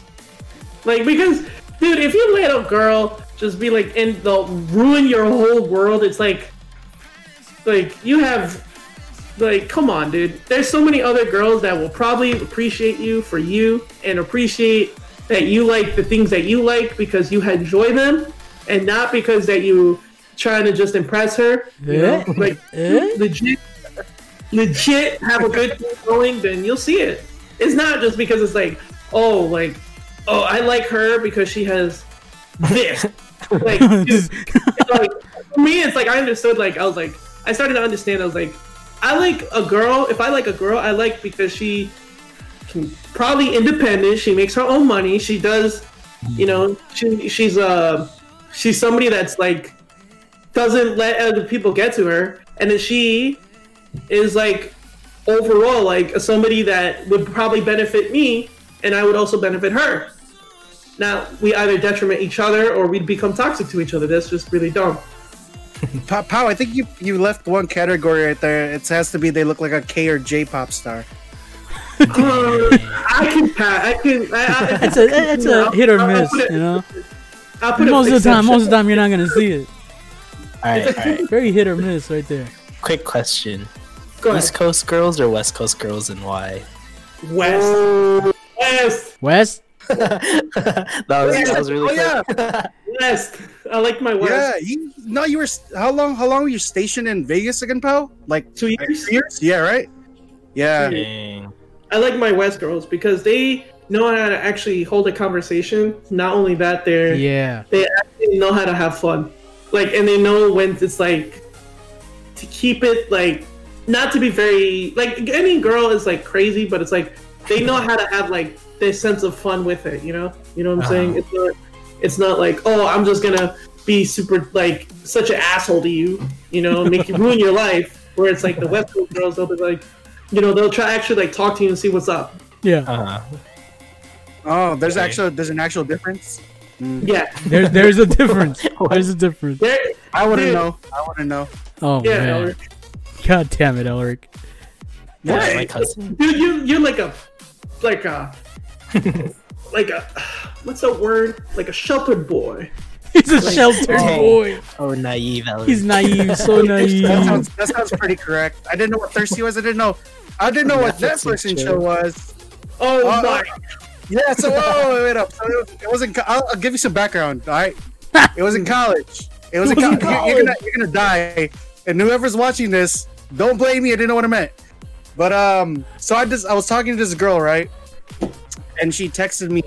Like because, dude, if you let a girl just be like and they'll ruin your whole world, it's like, like you have, like, come on, dude. There's so many other girls that will probably appreciate you for you and appreciate that you like the things that you like because you enjoy them, and not because that you trying to just impress her. You know, Eh? like Eh? legit, legit have a good thing going, then you'll see it. It's not just because it's like, oh, like, oh, I like her because she has this. like, dude, like for me, it's like I understood. Like, I was like, I started to understand. I was like, I like a girl. If I like a girl, I like because she can probably independent. She makes her own money. She does, you know, she she's uh she's somebody that's like doesn't let other people get to her, and then she is like overall like somebody that would probably benefit me, and I would also benefit her. Now we either detriment each other or we'd become toxic to each other. That's just really dumb. Pa- Pow, I think you you left one category right there. It has to be they look like a K or J pop star. Uh, I can pass. I can. I, I, It's a it's a hit or miss. it- You know. I'll put Most of the time, most of the time, you're not gonna see it. All right, all right. Very hit or miss right there. Quick question: Go ahead. East Coast girls or West Coast girls, and why? West. West. West. that was that was really oh quick. yeah, West. I like my West. yeah. You, no, you were. How long? How long were you stationed in Vegas again, pal? Like Two years. two years? Yeah, right. Yeah. Dang. I like my West girls because they know how to actually hold a conversation. Not only that, they're Yeah. they actually know how to have fun. Like, and they know when it's like to keep it like not to be very like any girl is like crazy, but it's like they know how to have like this sense of fun with it. You know, you know what I'm saying? Uh-huh. It's not it's not like oh I'm just gonna be super like such an asshole to you, you know, make you ruin your life. Where it's like the West Coast girls, they'll be like, you know, they'll try actually like talk to you and see what's up. Yeah. Uh, Oh, there's Okay. actual. There's an actual difference. Yeah, There's there's a difference. There's a difference. they're I want to know. I want to know. Oh yeah. man. Elric. God damn it, Elric. yeah, my cousin. Dude, you you're like a like a like a what's that word? Like a sheltered boy. He's a sheltered oh. boy. Oh, naive. Ellie. He's naive, so That naive. sounds, that sounds pretty correct. I didn't know what thirsty was. I didn't know. I didn't know what Netflix Netflix and and show chill. was. Oh Uh, my! Yeah. So whoa, wait, up. So it, was, co- I'll, I'll give you some background. All right. It was in college. It was in It was in college. You're, gonna, you're gonna die. And whoever's watching this, don't blame me. I didn't know what I meant. But um, so I just I was talking to this girl, right? And she texted me,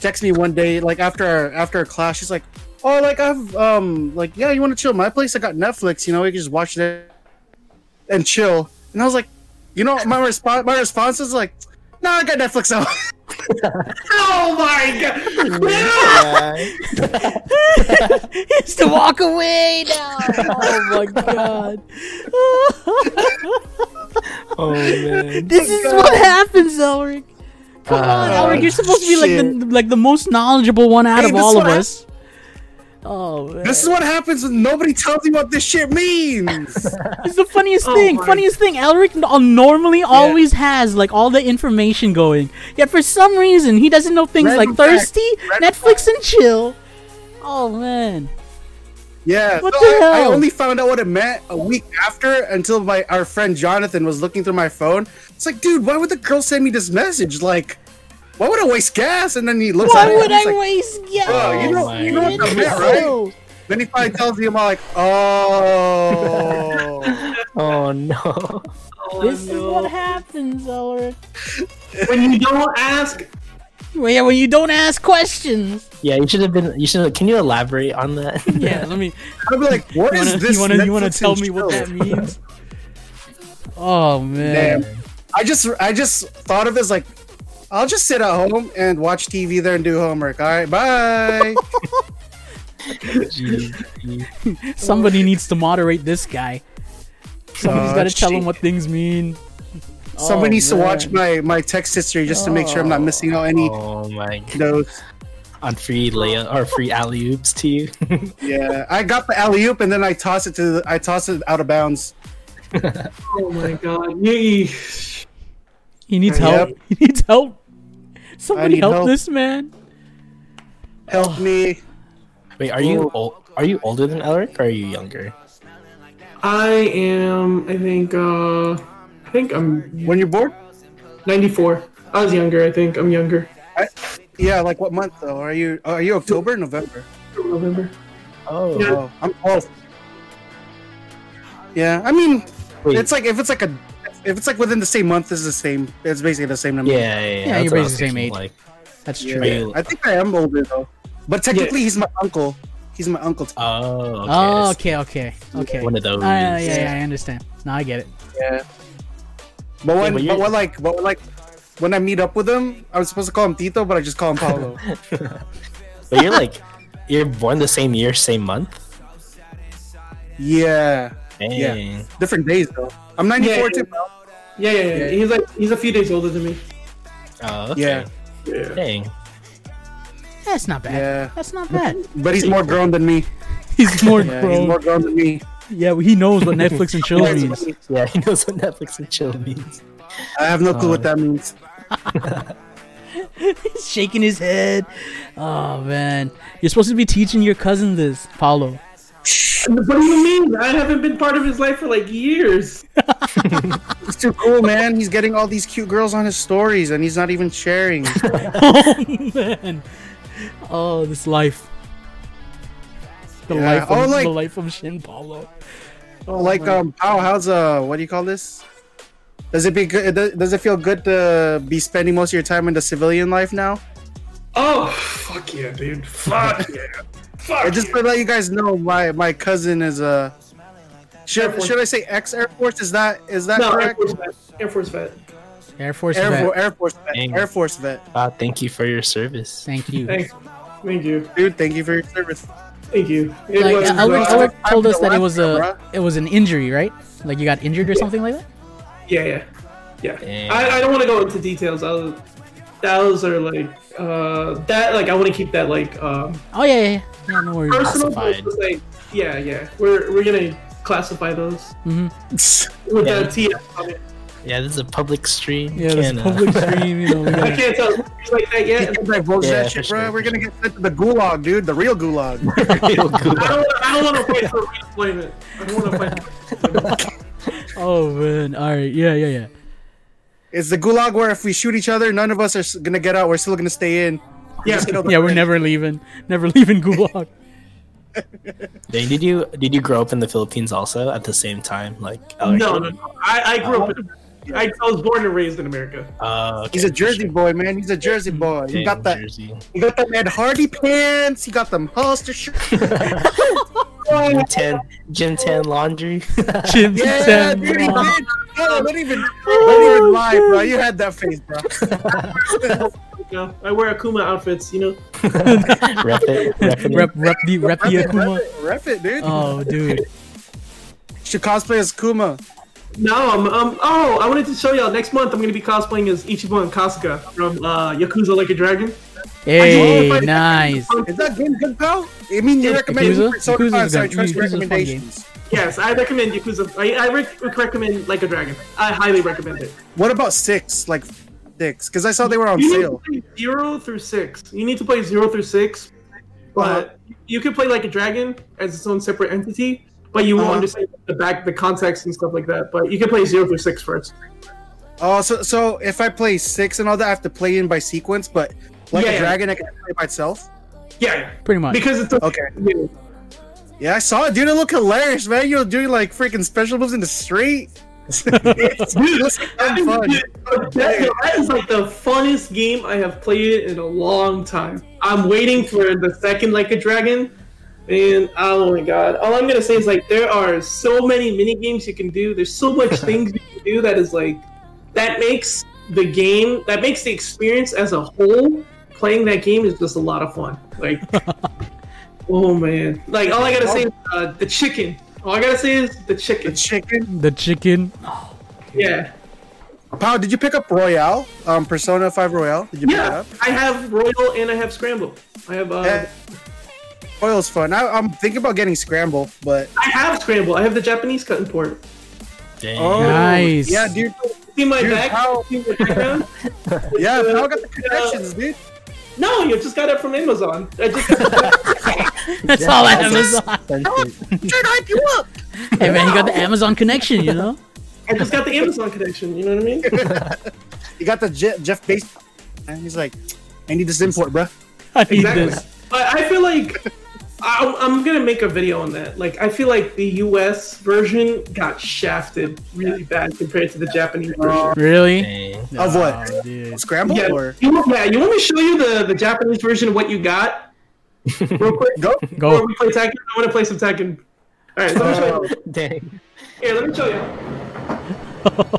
texted me one day, like after our, after our class. She's like, "Oh, like I've um, like yeah, you want to chill at my place? I got Netflix. You know, you can just watch it and chill." And I was like, you know, my response, my response is like, "No, I got Netflix out." Oh my god! Yeah. he has to walk away now. Oh my god. Oh man. this is what happens, Elric. Come on, Uh, Elric. You're supposed to be like the like the most knowledgeable one out Hey, of all of what I- us. Oh man. This is what happens when nobody tells me what this shit means. It's the funniest Oh thing. my- Funniest thing. Elric n- normally always has like all the information going. Yet for some reason he doesn't know things Random like fact. thirsty, Random Netflix and chill. Oh man. Yeah, What so the I, I only found out what it meant a week after until my our friend Jonathan was looking through my phone. It's like, dude, why would the girl send me this message? Like, why would I waste gas? And then he looks Why at it Why would and he's I like, waste gas? Oh, you know, my you know what that meant, right? Oh. Then he finally tells me, I'm like, oh. Oh no. Oh, this is what happens, Elric. when you don't ask, Well, yeah, when you don't ask questions. Yeah, you should have been. You should. have Can you elaborate on that? Yeah, let me. I'd be like, what You is wanna, this? you wanna, you wanna tell me what that means? Oh man. Damn. I just I just thought of this like, I'll just sit at home and watch TV there and do homework. All right, bye. Somebody needs to moderate this guy. Somebody's Oh, got to tell him what things mean. Somebody Oh, needs to watch my my text history just to make sure I'm not oh. missing out any Oh my. God. On free layup or free alley oops to you. Yeah, I got the alley oop and then I toss it to the, I toss it out of bounds. oh my god, you, He needs Yep. help. He needs help. Somebody help, help. this man. Help me. Wait, are you old? Are you older than Elric or are you younger? I am. I think. uh I think I'm When you're born? 94. I was younger. I think I'm younger. I, yeah, like what month though? Are you are you October, or November? November. Oh. Yeah. Oh, I'm 12. Yeah, I mean, Wait. it's like if it's like a if it's like within the same month, it's the same. It's basically the same number. yeah, yeah, yeah. Yeah, you're basically the same age. Like, That's true. Are you- I think I am older though, but technically he's my uncle. He's my uncle. too. oh, okay. Oh, okay, okay, okay. One of those. Uh, yeah, yeah, I understand. Now I get it. Yeah. But when but but, when like but when like when I meet up with him, I was supposed to call him Tito, but I just call him Paulo. But you're like, you're born the same year, same month. yeah. Dang. Yeah. Different days though. I'm 94 Yeah, too. Yeah, yeah, yeah. He's like he's a few days older than me. Oh, okay. Yeah. Yeah. Dang. That's not bad. Yeah. That's not bad. But he's more grown than me. He's more Yeah, grown. he's more grown than me. Yeah, well, he knows what Netflix and chill means. Yeah, he knows what Netflix and chill means. I have no clue what uh. that means. He's shaking his head. Oh man, you're supposed to be teaching your cousin this, Paulo. What do you mean? I haven't been part of his life for like years. He's too cool, man. He's getting all these cute girls on his stories, and he's not even sharing. oh man. Oh, this life. The Yeah. life of Oh, like- the life of Shin Paulo. Oh, like um, how how's uh, what do you call this? Does it be good? Does does it feel good to be spending most of your time in the civilian life now? Oh, fuck yeah, dude. Fuck yeah. Fuck I just yeah. to let you guys know, my my cousin is a. Should, should I say ex Air Force? Is that is that No, Air correct? Force vet. Air Force vet. Air Force Air, vet. Force, Air Force vet. Dang. Air Force vet. Wow, thank you for your service. Thank you. Thanks. Thank you. Dude, thank you for your service. Thank you. It Like was, Albert, uh, Albert told us that it was a left, it was an injury, right? Like you got injured or something like that. Yeah, yeah, yeah. Damn. I, I don't want to go into details. I'll, those are like uh that like I want to keep that like um Oh yeah, yeah, yeah. yeah no worries. personal. but Like, yeah, yeah. We're we're gonna classify those hmm with Yeah. the TF on it. Yeah, this is a public stream. Yeah, this Can't, uh, public stream. You know, we I gotta, can't tell things like that yet. can't divulge Yeah, that shit, for bro. sure, We're gonna get sent to the gulag, dude. The real gulag. real good. I don't. I don't want to fight for reemployment. I don't want to fight. oh man. All right. Yeah, yeah, yeah. It's the gulag where if we shoot each other, none of us are gonna get out. We're still gonna stay in. Yeah, Just Yeah, we're friend. never leaving. Never leaving Gulag. Dang, did you did you grow up in the Philippines also at the same time? Like Alex no, no, no. I, I grew up. Uh-huh. In, I, I was born and raised in America. Oh, okay, He's a Jersey sure. boy, man. He's a Jersey mm-hmm. boy. He got that. Jersey. He got them Ed Hardy pants. He got them Hollister shirts. Gym tan, gym tan laundry. Jim Yeah, Sam dude, he Brown. did. No, don't even, don't even lie, bro. You had that face, bro. You know, I wear Akuma outfits. You know. rep it, rep it. Rep, rep the rep the Rep it, Akuma. rep it, rep it, dude. Oh, dude. Should cosplay as Kuma. No, I'm, um, oh, I wanted to show y'all. Next month, I'm gonna be cosplaying as Ichiban Kasuga from uh, Yakuza Like a Dragon. Hey, nice. Is that game good, pal? I mean, you Yeah, recommend Yakuza? Persona Yakuza's 5, so I trust your Yakuza's recommendations. Yes, I recommend Yakuza. I, I rec- recommend Like a Dragon. I highly recommend it. What about six? Like six? Because I saw they were on You need to sale. play zero through six. You need to play zero through six, but you can play Like a Dragon as its own separate entity. But you won't Uh-huh. understand the back, the context and stuff like that. But you can play zero through six first. Oh, so so if I play six and all that, I have to play in by sequence. But like Yeah, a yeah. dragon, I can play by itself. Yeah, Pretty much. because it's a, Okay. Yeah, I saw it, dude. It looked hilarious, man. You were doing like freaking special moves in the street. dude, this fun. that, that is like the funnest game I have played in a long time. I'm waiting for the second Like a Dragon. And oh my god. All I'm gonna say is like there are so many mini games you can do. There's so much things you can do that is like that makes the game that makes the experience as a whole playing that game is just a lot of fun. Like oh man. Like all I gotta say is uh, the chicken. All I gotta say is the chicken. The chicken. chicken. The chicken. Yeah. Pau, did you pick up Royal? Um, Persona Five Royal. Did you pick it Yeah, up? I have Royal and I have Scramble. I have uh, Yeah. Royal's fun. I, I'm thinking about getting Scramble, but I have Scramble. I have the Japanese cut and port. Dang. oh, Nice. Yeah, dude. See my Dude, back? how- See my background? Yeah, Uh, Pau got the connections, dude. No, you just got it from Amazon. I just got That's all Amazon. Trying to hype you up. Hey man, you got the Amazon connection, you know? I just got the Amazon connection. You know what I mean? You got the Je- Jeff Bezos, and he's like, "I need this import, bro." I need Exactly. this. But I feel like I, I'm gonna make a video on that. Like I feel like the U.S. version got shafted really bad compared to the Japanese version. Really? Dang. Of what? Oh, dude. Scramble Yeah, or you, want- yeah, you want me to show you the, the Japanese version of what you got? Real quick? go? Before Go. we play Tekken, I want to play some Tekken. All right, let me show you. Oh, dang. Here, let me show you.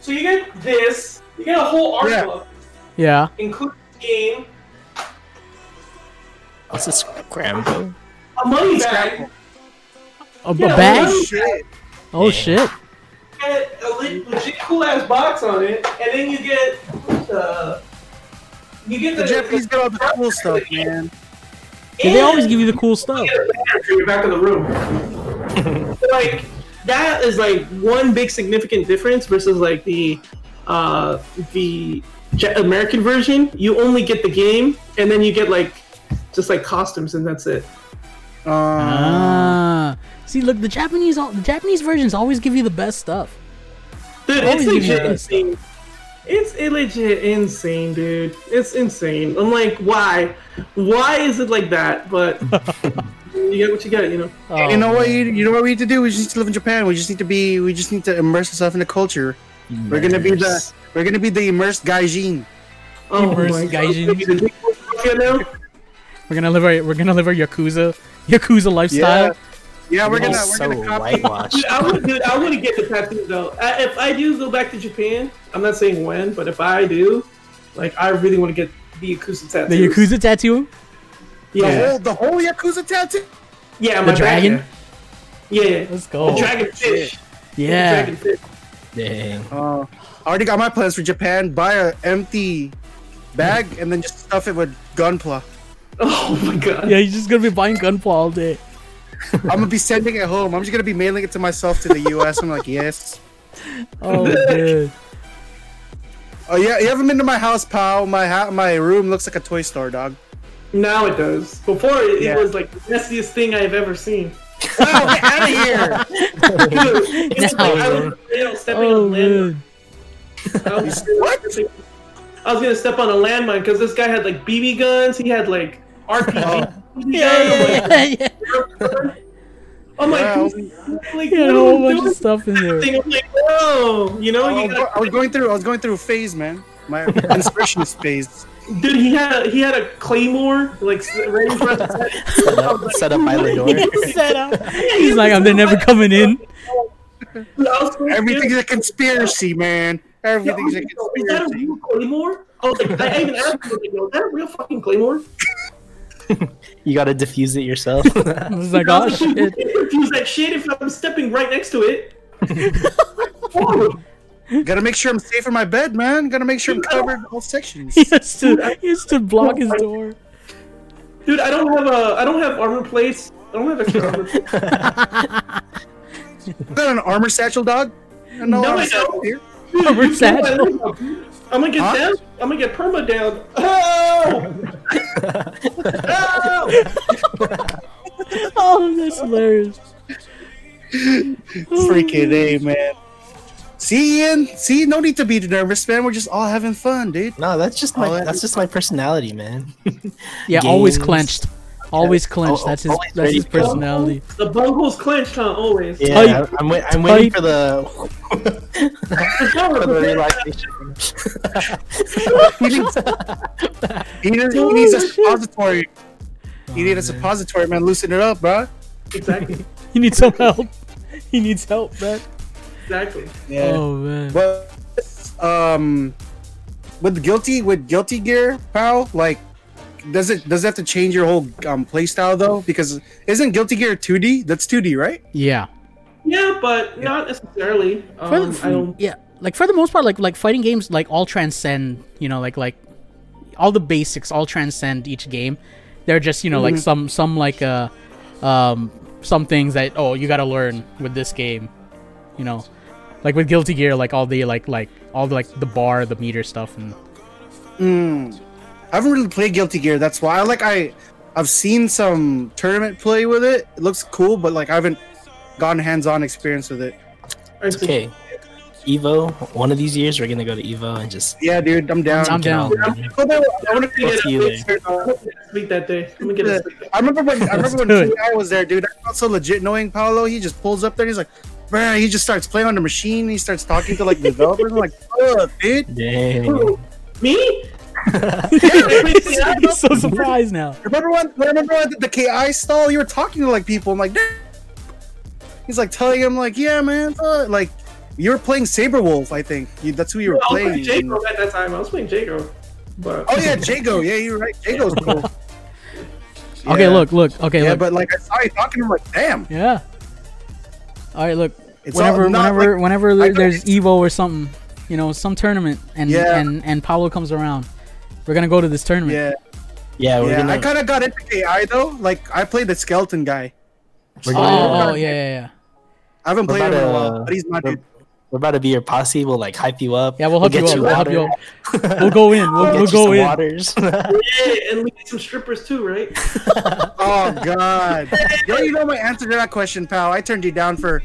so you get this. You get a whole art Yeah. book, Yeah. including the game, What's a scramble? a money bag, Scrapple. A, a Yeah, bag? well, Shit. Oh shit. and a le- legit cool ass box on it, and then you get the. You get the, The Japanese get all the cool stuff, man. Yeah, they always give you the cool stuff. You get a banner for your back of the room. So, like that is like one big significant difference versus like the uh the American version. You only get the game, and then you get like just like costumes, and that's it. Uh, Ah. See, look, the Japanese, al- the Japanese versions always give you the best stuff. Dude, Always it's give legit that insane. It's it legit insane, dude. It's insane. I'm like, why? Why is it like that? But you get what you get, you know. Oh, you know what? You, you know what we need to do? We just need to live in Japan. We just need to be. We just need to immerse ourselves in the culture. We're gonna be the. Immerse. We're gonna be the immersed gaijin. Oh Immersed my god. gaijin. We're gonna live our, we're gonna live our yakuza, yakuza lifestyle. Yeah, we're gonna. We're so gonna copy. whitewashed. Dude, I would, dude, I want to get the tattoos though. I, if I do go back to Japan, I'm not saying when, but if I do, like, I really want to get the Yakuza tattoos. The yakuza tattoo. The Yeah, whole the whole yakuza tattoo. yeah, The my back, dragon? Yeah, yeah. Let's go. The go. dragon fish. Yeah. Dragon fish. Dang. Uh, I already got my plans for Japan. Buy a empty bag and then just stuff it with gunpla. Oh my god. Yeah, you're just gonna be buying gunpla all day. I'm gonna be sending it home. I'm just gonna be mailing it to myself to the U.S. I'm like, yes. Oh, dude. Oh yeah, you haven't been to my house, pal. My ha- my room looks like a toy store, dog. Now it does. Before it, Yeah. it was like the messiest thing I've ever seen. Wow, oh, get out of here! Dude, it's No. like I was you stepping Oh, on a landmine. I was, I was gonna step on a landmine because this guy had like BB guns. He had like RPG. Oh. Yeah, yeah, yeah, yeah. I'm like, Wow. like, He had a whole bunch of stuff in there. I'm like, whoa, you know, I you was, go- I was going through. I was going through a phase, man. My inspirationist phase. dude. He had he had a claymore like ready for us set. Set up, set up by the door. Set up. He's like, I'm they're never coming in. Dude, I was so Everything's a conspiracy, man. Everything's a like, "Yo, Is that a real claymore? I was like, I even asked him, like, "Yo, is that a real fucking claymore?" You gotta defuse it yourself. I oh, was like, oh shit. Use that shit if I'm stepping right next to it. Oh, Gotta make sure I'm safe in my bed, man. Gotta make sure I'm covered in all sections. He has to, he has to block his oh door. Dude, I don't have a, I don't have armor plates. I don't have extra armor. plates. Got an armor satchel, dog. No, No, armor I don't. here. Armor know what satchel. Know, dude. I'm gonna get Huh? down. I'm gonna get perma down. Oh! oh! Oh, that's hilarious. Freaking a, man. See, Ian. See, no need to be nervous, man. We're just all having fun, dude. no, that's just my that that's just my personality, man. Yeah, always clenched. Always clenched. al- That's his. always That's his personality. The bungle's clenched, huh? Always. Yeah, Tight. I'm, wait, I'm waiting for the for the relaxation. He needs, he needs, he needs a suppository. He needs a suppository, man. Loosen it up, bro. Exactly. He needs some help. He needs help, man. Exactly. Yeah. Oh man. But um, with guilty with guilty gear, pal, like, does it does it have to change your whole um play style though? Because isn't Guilty Gear 2D? That's 2D, right? Yeah. Yeah, but not necessarily. For Um, the, I don't. yeah, like for the most part, like like fighting games, like all transcend. You know, like like all the basics all transcend each game. They're just you know like some some like uh um some things that oh you got to learn with this game. You know, like with Guilty Gear, like all the like like all the like the bar, the meter stuff, and Mm. I haven't really played Guilty Gear. That's why I like I I've seen some tournament play with it. It looks cool, but like I haven't gotten hands-on experience with it. I think- Okay, Evo. One of these years, we're gonna go to Evo and just. Yeah, dude, I'm down. I'm down. Go. I want to I'm gonna see you get a there. sweet- I'm gonna get a sweet that day. I'm get a remember when I remember when do it. Ti was there, dude. I felt so legit knowing Paulo. He just pulls up there. and He's like, man, he just starts playing on the machine. He starts talking to like developers. I'm like, fuck, dude. Dang. Who? Me? he's so surprised now. Remember when? Remember when the KI stall? You were talking to like people. I'm like, "Dude." he's like telling him like, yeah, man, uh, like you were playing Sabrewulf. I think you, that's who you were I was playing playing. Jago at that time. I was playing Jago. But Oh yeah, Jago. Yeah, you're right. Jago's cool. Okay, look, look. Okay, Yeah, look. but like I saw you talking to him, like, damn. Yeah. All right, look. It's whenever, whenever, like- whenever I there- know there's Evo or something, you know, some tournament, and Yeah. and and Paulo comes around, we're gonna go to this tournament. Yeah, Yeah, we're yeah. gonna. I kind of got into KI though. Like I played the skeleton guy. we're Oh, gonna oh, yeah, yeah, yeah. I haven't What played him in a while, but he's my what- dude. we're about to be your posse. We'll like hype you up. Yeah, we'll help you get up. We'll help you up. We'll go in. We'll, We'll, we'll get you go some in. waters. Yeah, and we need some strippers too, right? Oh God. Yo, you know my answer to that question, pal. I turned you down for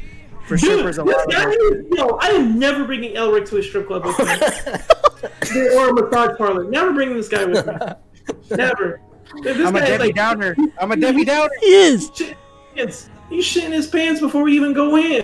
for Dude, strippers a this while guy, ago. yo, I am never bringing Elric to a strip club with me. or a massage parlor. Never bringing this guy with me. Never. This I'm a guy is Debbie like, Downer. I'm a Debbie Downer. He is. shit pants. He's shitting his pants before we even go in.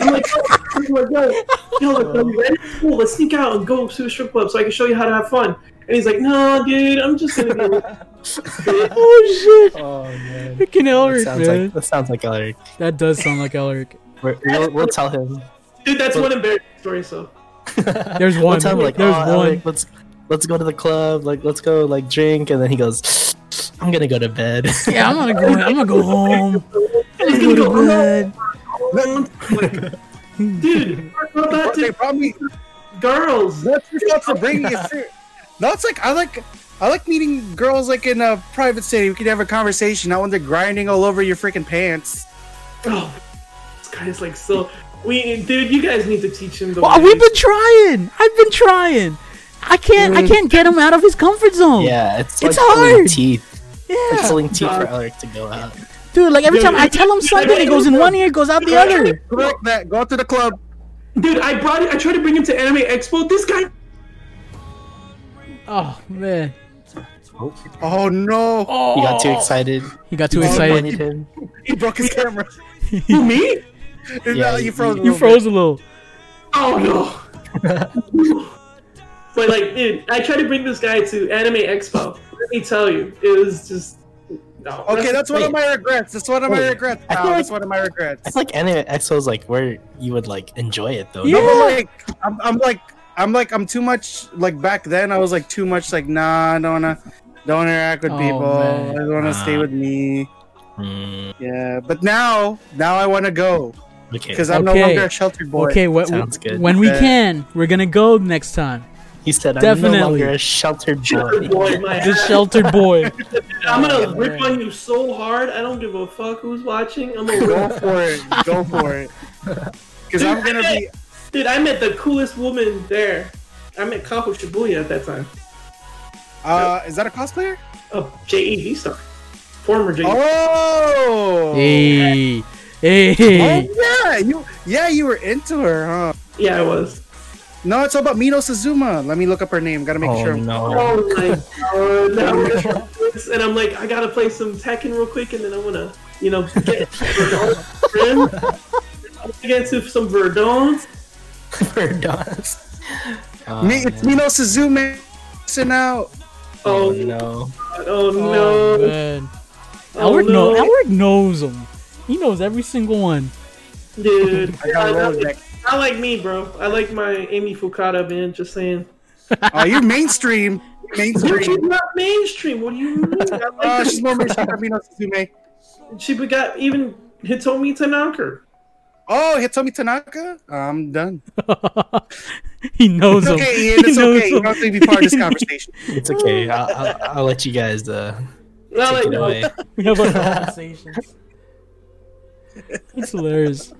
I'm like, yo, I'm yo, yo, like, are you ready? Cool, let's sneak out and go to a strip club so I can show you how to have fun. And he's like, no, dude, I'm just gonna be. Oh shit! oh man. Freaking That Elric, sounds man. like that sounds like Elric. That does sound like Elric. We're, we'll, we'll tell him. Dude, that's one embarrassing story. So There's one. We'll one. tell him like, There's oh, one. Elric, let's let's go to the club. Like, let's go like drink, and then he goes, I'm gonna go to bed. Yeah, I'm gonna go. I'm gonna go home. he's Go gonna go to go, bed. like, dude, go back They to probably girls. What's your thoughts for bringing it through? No, it's like I like I like meeting girls like in a private setting. We can have a conversation, not when they're grinding all over your freaking pants. Oh, this guy's like so. We, dude, you guys need to teach him the. Well, ways. we've been trying. I've been trying. I can't. I mm. can't get him out of his comfort zone. yeah, it's, It's like pulling hard. teeth. Like Yeah. pulling teeth for God. Elric to go out. Dude, like every Dude, time I tell him something, it goes in one ear, goes out the other. Correct that. Go out to the club. Dude, I brought it. I tried to bring him to Anime Expo. This guy. Oh man. Oh no! Oh, He got too excited. He got too excited. Pointed him. He broke his camera. Who me? no, Yeah, you froze. a You little froze a little. Oh no. but like, dude, I tried to bring this guy to Anime Expo. Let me tell you, it was just no. Okay, that's one of my regrets. That's one of my Wait, regrets. I like- That's one of my regrets. feel like Anime Expo is like where you would like enjoy it though. Yeah. No, but like I'm, I'm like I'm like I'm too much like back then I was like too much like nah I don't wanna don't interact with Oh, people man. I just wanna stay Ah. with me Mm, yeah but now now I wanna go okay, because I'm Okay. no longer a sheltered boy Okay, wh- Sounds good. when we Yeah. can, we're gonna go next time. he said, "I'm Definitely. no longer a sheltered Shelter boy." boy, my The sheltered boy. I'm gonna Oh, rip man. on you so hard. I don't give a fuck who's watching. I'm gonna go for it go for it because I'm gonna be Dude, I met the coolest woman there. I met Kaho Shibuya at that time. uh is that a cosplayer A JEV star, former JEV. oh Hey, Oh, hey. yeah you yeah you were into her huh Yeah, I was. no it's all about Mino Suzume let me look up her name gotta make Oh sure no! Oh my god! Now we're gonna do this, and I'm like, I gotta play some Tekken real quick, and then I'm gonna, you know, get Verdon. friend. I'm gonna get to some Verdons. Verdons. Oh, me it's man. Mino Suzume Listen out Oh, Oh no! Oh Oh, no! man. Oh, Elric, no. know, Elric knows him. He knows every single one. Dude, I got not, Rolodex. not like me, bro. I like my Eimi Fukada, man. Just saying. oh you're mainstream She's mainstream not mainstream. What do you mean? I like Uh, she's more mainstream than Mino Suzume. she got even Hitomi Tanaka. Oh, Hitomi Tanaka? I'm done. he knows It's him. okay, Ian. It's He knows okay. You don't have to be part of this conversation. It's okay. I'll, I'll, I'll let you guys uh, Not take like it away. We have our conversations. It's hilarious.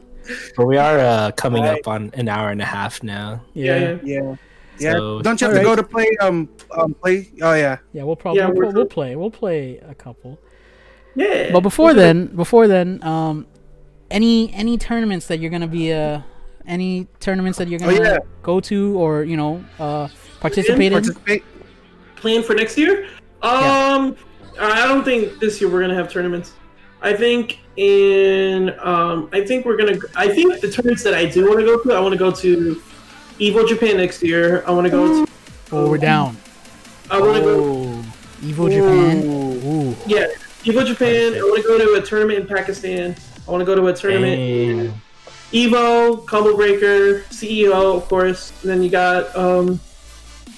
But we are uh, coming Right. up on an hour and a half now. Yeah, Yeah, yeah. Yeah. Yeah. So- don't you have to Alright. go to play um um play oh yeah. yeah. We'll probably Yeah, we'll, we're- we'll play. We'll play a couple. Yeah. But before then, before then, um, any any tournaments that you're gonna be uh, any tournaments that you're Oh, gonna yeah. go to or you know uh participate in? Participate. plan for next year? Um, I don't think this year we're gonna have tournaments. I think in um, I think we're gonna. I think the tournaments that I do want to go to, I want to go to Evo Japan next year. I want to go to. Oh, we're down. I want to go. Oh, Evo Japan. Ooh. Yeah, Evo Japan. I want to go to a tournament in Pakistan. I want to go to a tournament. Hey, Evo, Combo Breaker, CEO, of course. And then you got um,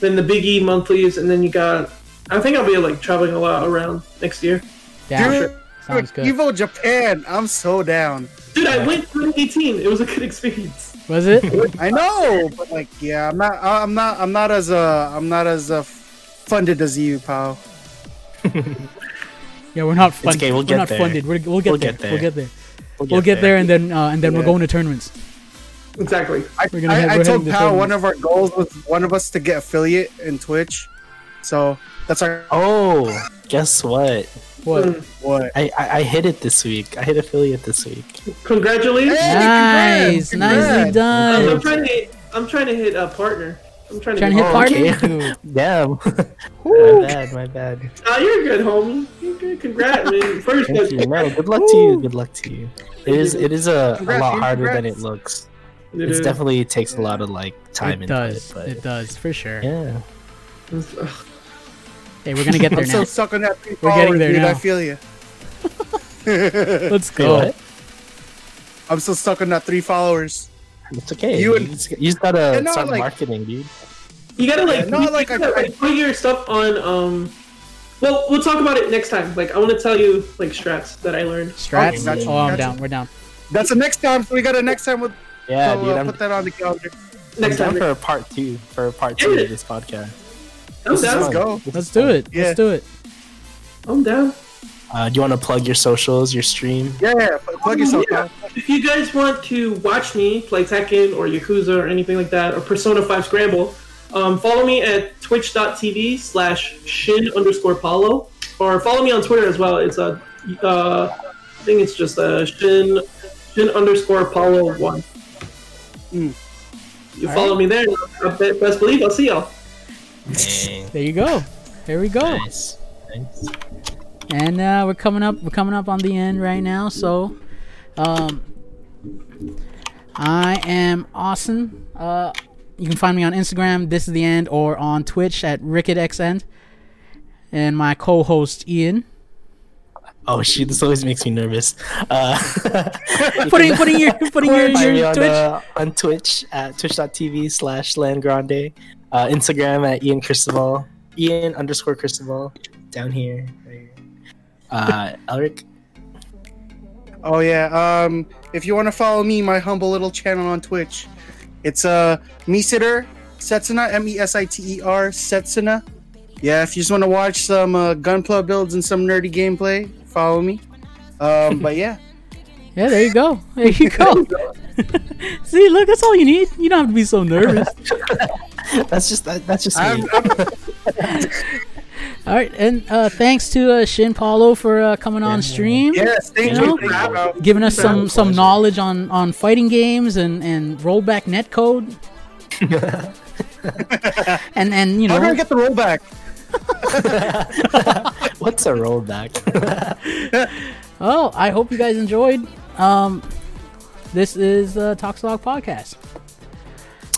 then the Big E monthlies, and then you got. I think I'll be like traveling a lot around next year. Down. Dude, Sounds good. Evo Japan. I'm so down. Dude, I went 2018. It was a good experience. Was it? I know, but like yeah, I'm not I'm not I'm not as uh I'm not as uh funded as you, pal. Yeah, we're not funded. okay, we'll we're get not there. funded. We're, we'll get We'll there. get there. We'll get there. We'll get there, and then uh, and then we're going to tournaments. exactly. I, We're gonna head- I, I we're told heading to Pal thirty one of our goals was one of us to get affiliate in Twitch. So that's our Oh, guess what? What? Mm. what? I, I I hit it this week. I hit affiliate this week. Congratulations. Hey, Nice, congrats, nicely congrats. I'm, I'm trying to hit, I'm trying to hit a partner. I'm trying to, Trying to hit Oh, partner. okay. Dude. Damn. my bad. My bad. Oh, you're good, homie. You're good. Congrats, man. First, Thank you. No, good luck to you. Good luck to you. It is. It is a, a lot dude, harder than it looks. it It's is. definitely takes a lot of like time It does. it, but It does for sure. yeah. Ugh. Hey, we're gonna get there I'm so stuck on that. three We're getting followers, there dude, now. I feel you. Let's go. what? I'm still stuck on that three followers. It's okay. You You, and- just, you just gotta Yeah, start like- marketing, dude. You gotta like, Yeah, no, you like, gotta, I- like, put your stuff on. Um, well, we'll talk about it next time. Like, I want to tell you like strats that I learned. Strats. Okay, gotcha, oh, I'm gotcha. down. We're down. That's the next time. So we got a next time with. Yeah, so, dude. uh, I'm, put that on the calendar. I'm Next down time. for a part two. For a part two Yeah. of this podcast. I'm down. Let's go. Let's do it. Yeah. Let's do it. I'm down. Uh, do you want to plug your socials, your stream? Yeah, yeah. pl- Plug yourself. Yeah. If you guys want to watch me play Tekken or Yakuza or anything like that, or Persona 5 Scramble, um, follow me at twitch.tv slash shin underscore Paulo. Or follow me on Twitter as well. It's a, uh, I think it's just a shin, shin underscore Paulo 1. Mm. You follow me there, I best believe I'll see y'all. Dang. There you go. Here we go. Nice. Nice. And uh, we're coming up. We're coming up on the end right now. So, um, I am Austin. Uh, you can find me on Instagram. This is the end, or on Twitch at RicketXend. And my co-host Ian. Oh shoot, this always makes me nervous. Uh, Putting putting your putting your, Find me your on, Twitch. uh, on Twitch at twitch.tv slash landgrande. Uh, Instagram at Ian Cristobal. Ian underscore Cristobal. Down here. Right here. Uh, Elric. Oh yeah. Um, if you want to follow me, my humble little channel on Twitch, it's uh Mesiter Setsuna M E S I T E R Setsuna. Yeah, if you just want to watch some uh, gunpla builds and some nerdy gameplay, follow me. Um, but yeah, Yeah, there you go. There you go. See, look, that's all you need. You don't have to be so nervous. That's just that, that's just me. All right, and uh, thanks to uh, Shin Paulo for uh, coming on stream. yes, thank You you. know? You, giving us some some knowledge on on fighting games and and rollback netcode and and you know, How do I know get the rollback? What's a rollback? oh i hope you guys enjoyed um this is the Toxalog podcast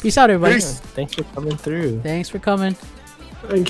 peace out everybody Peace. Thanks for coming through. thanks for coming Thank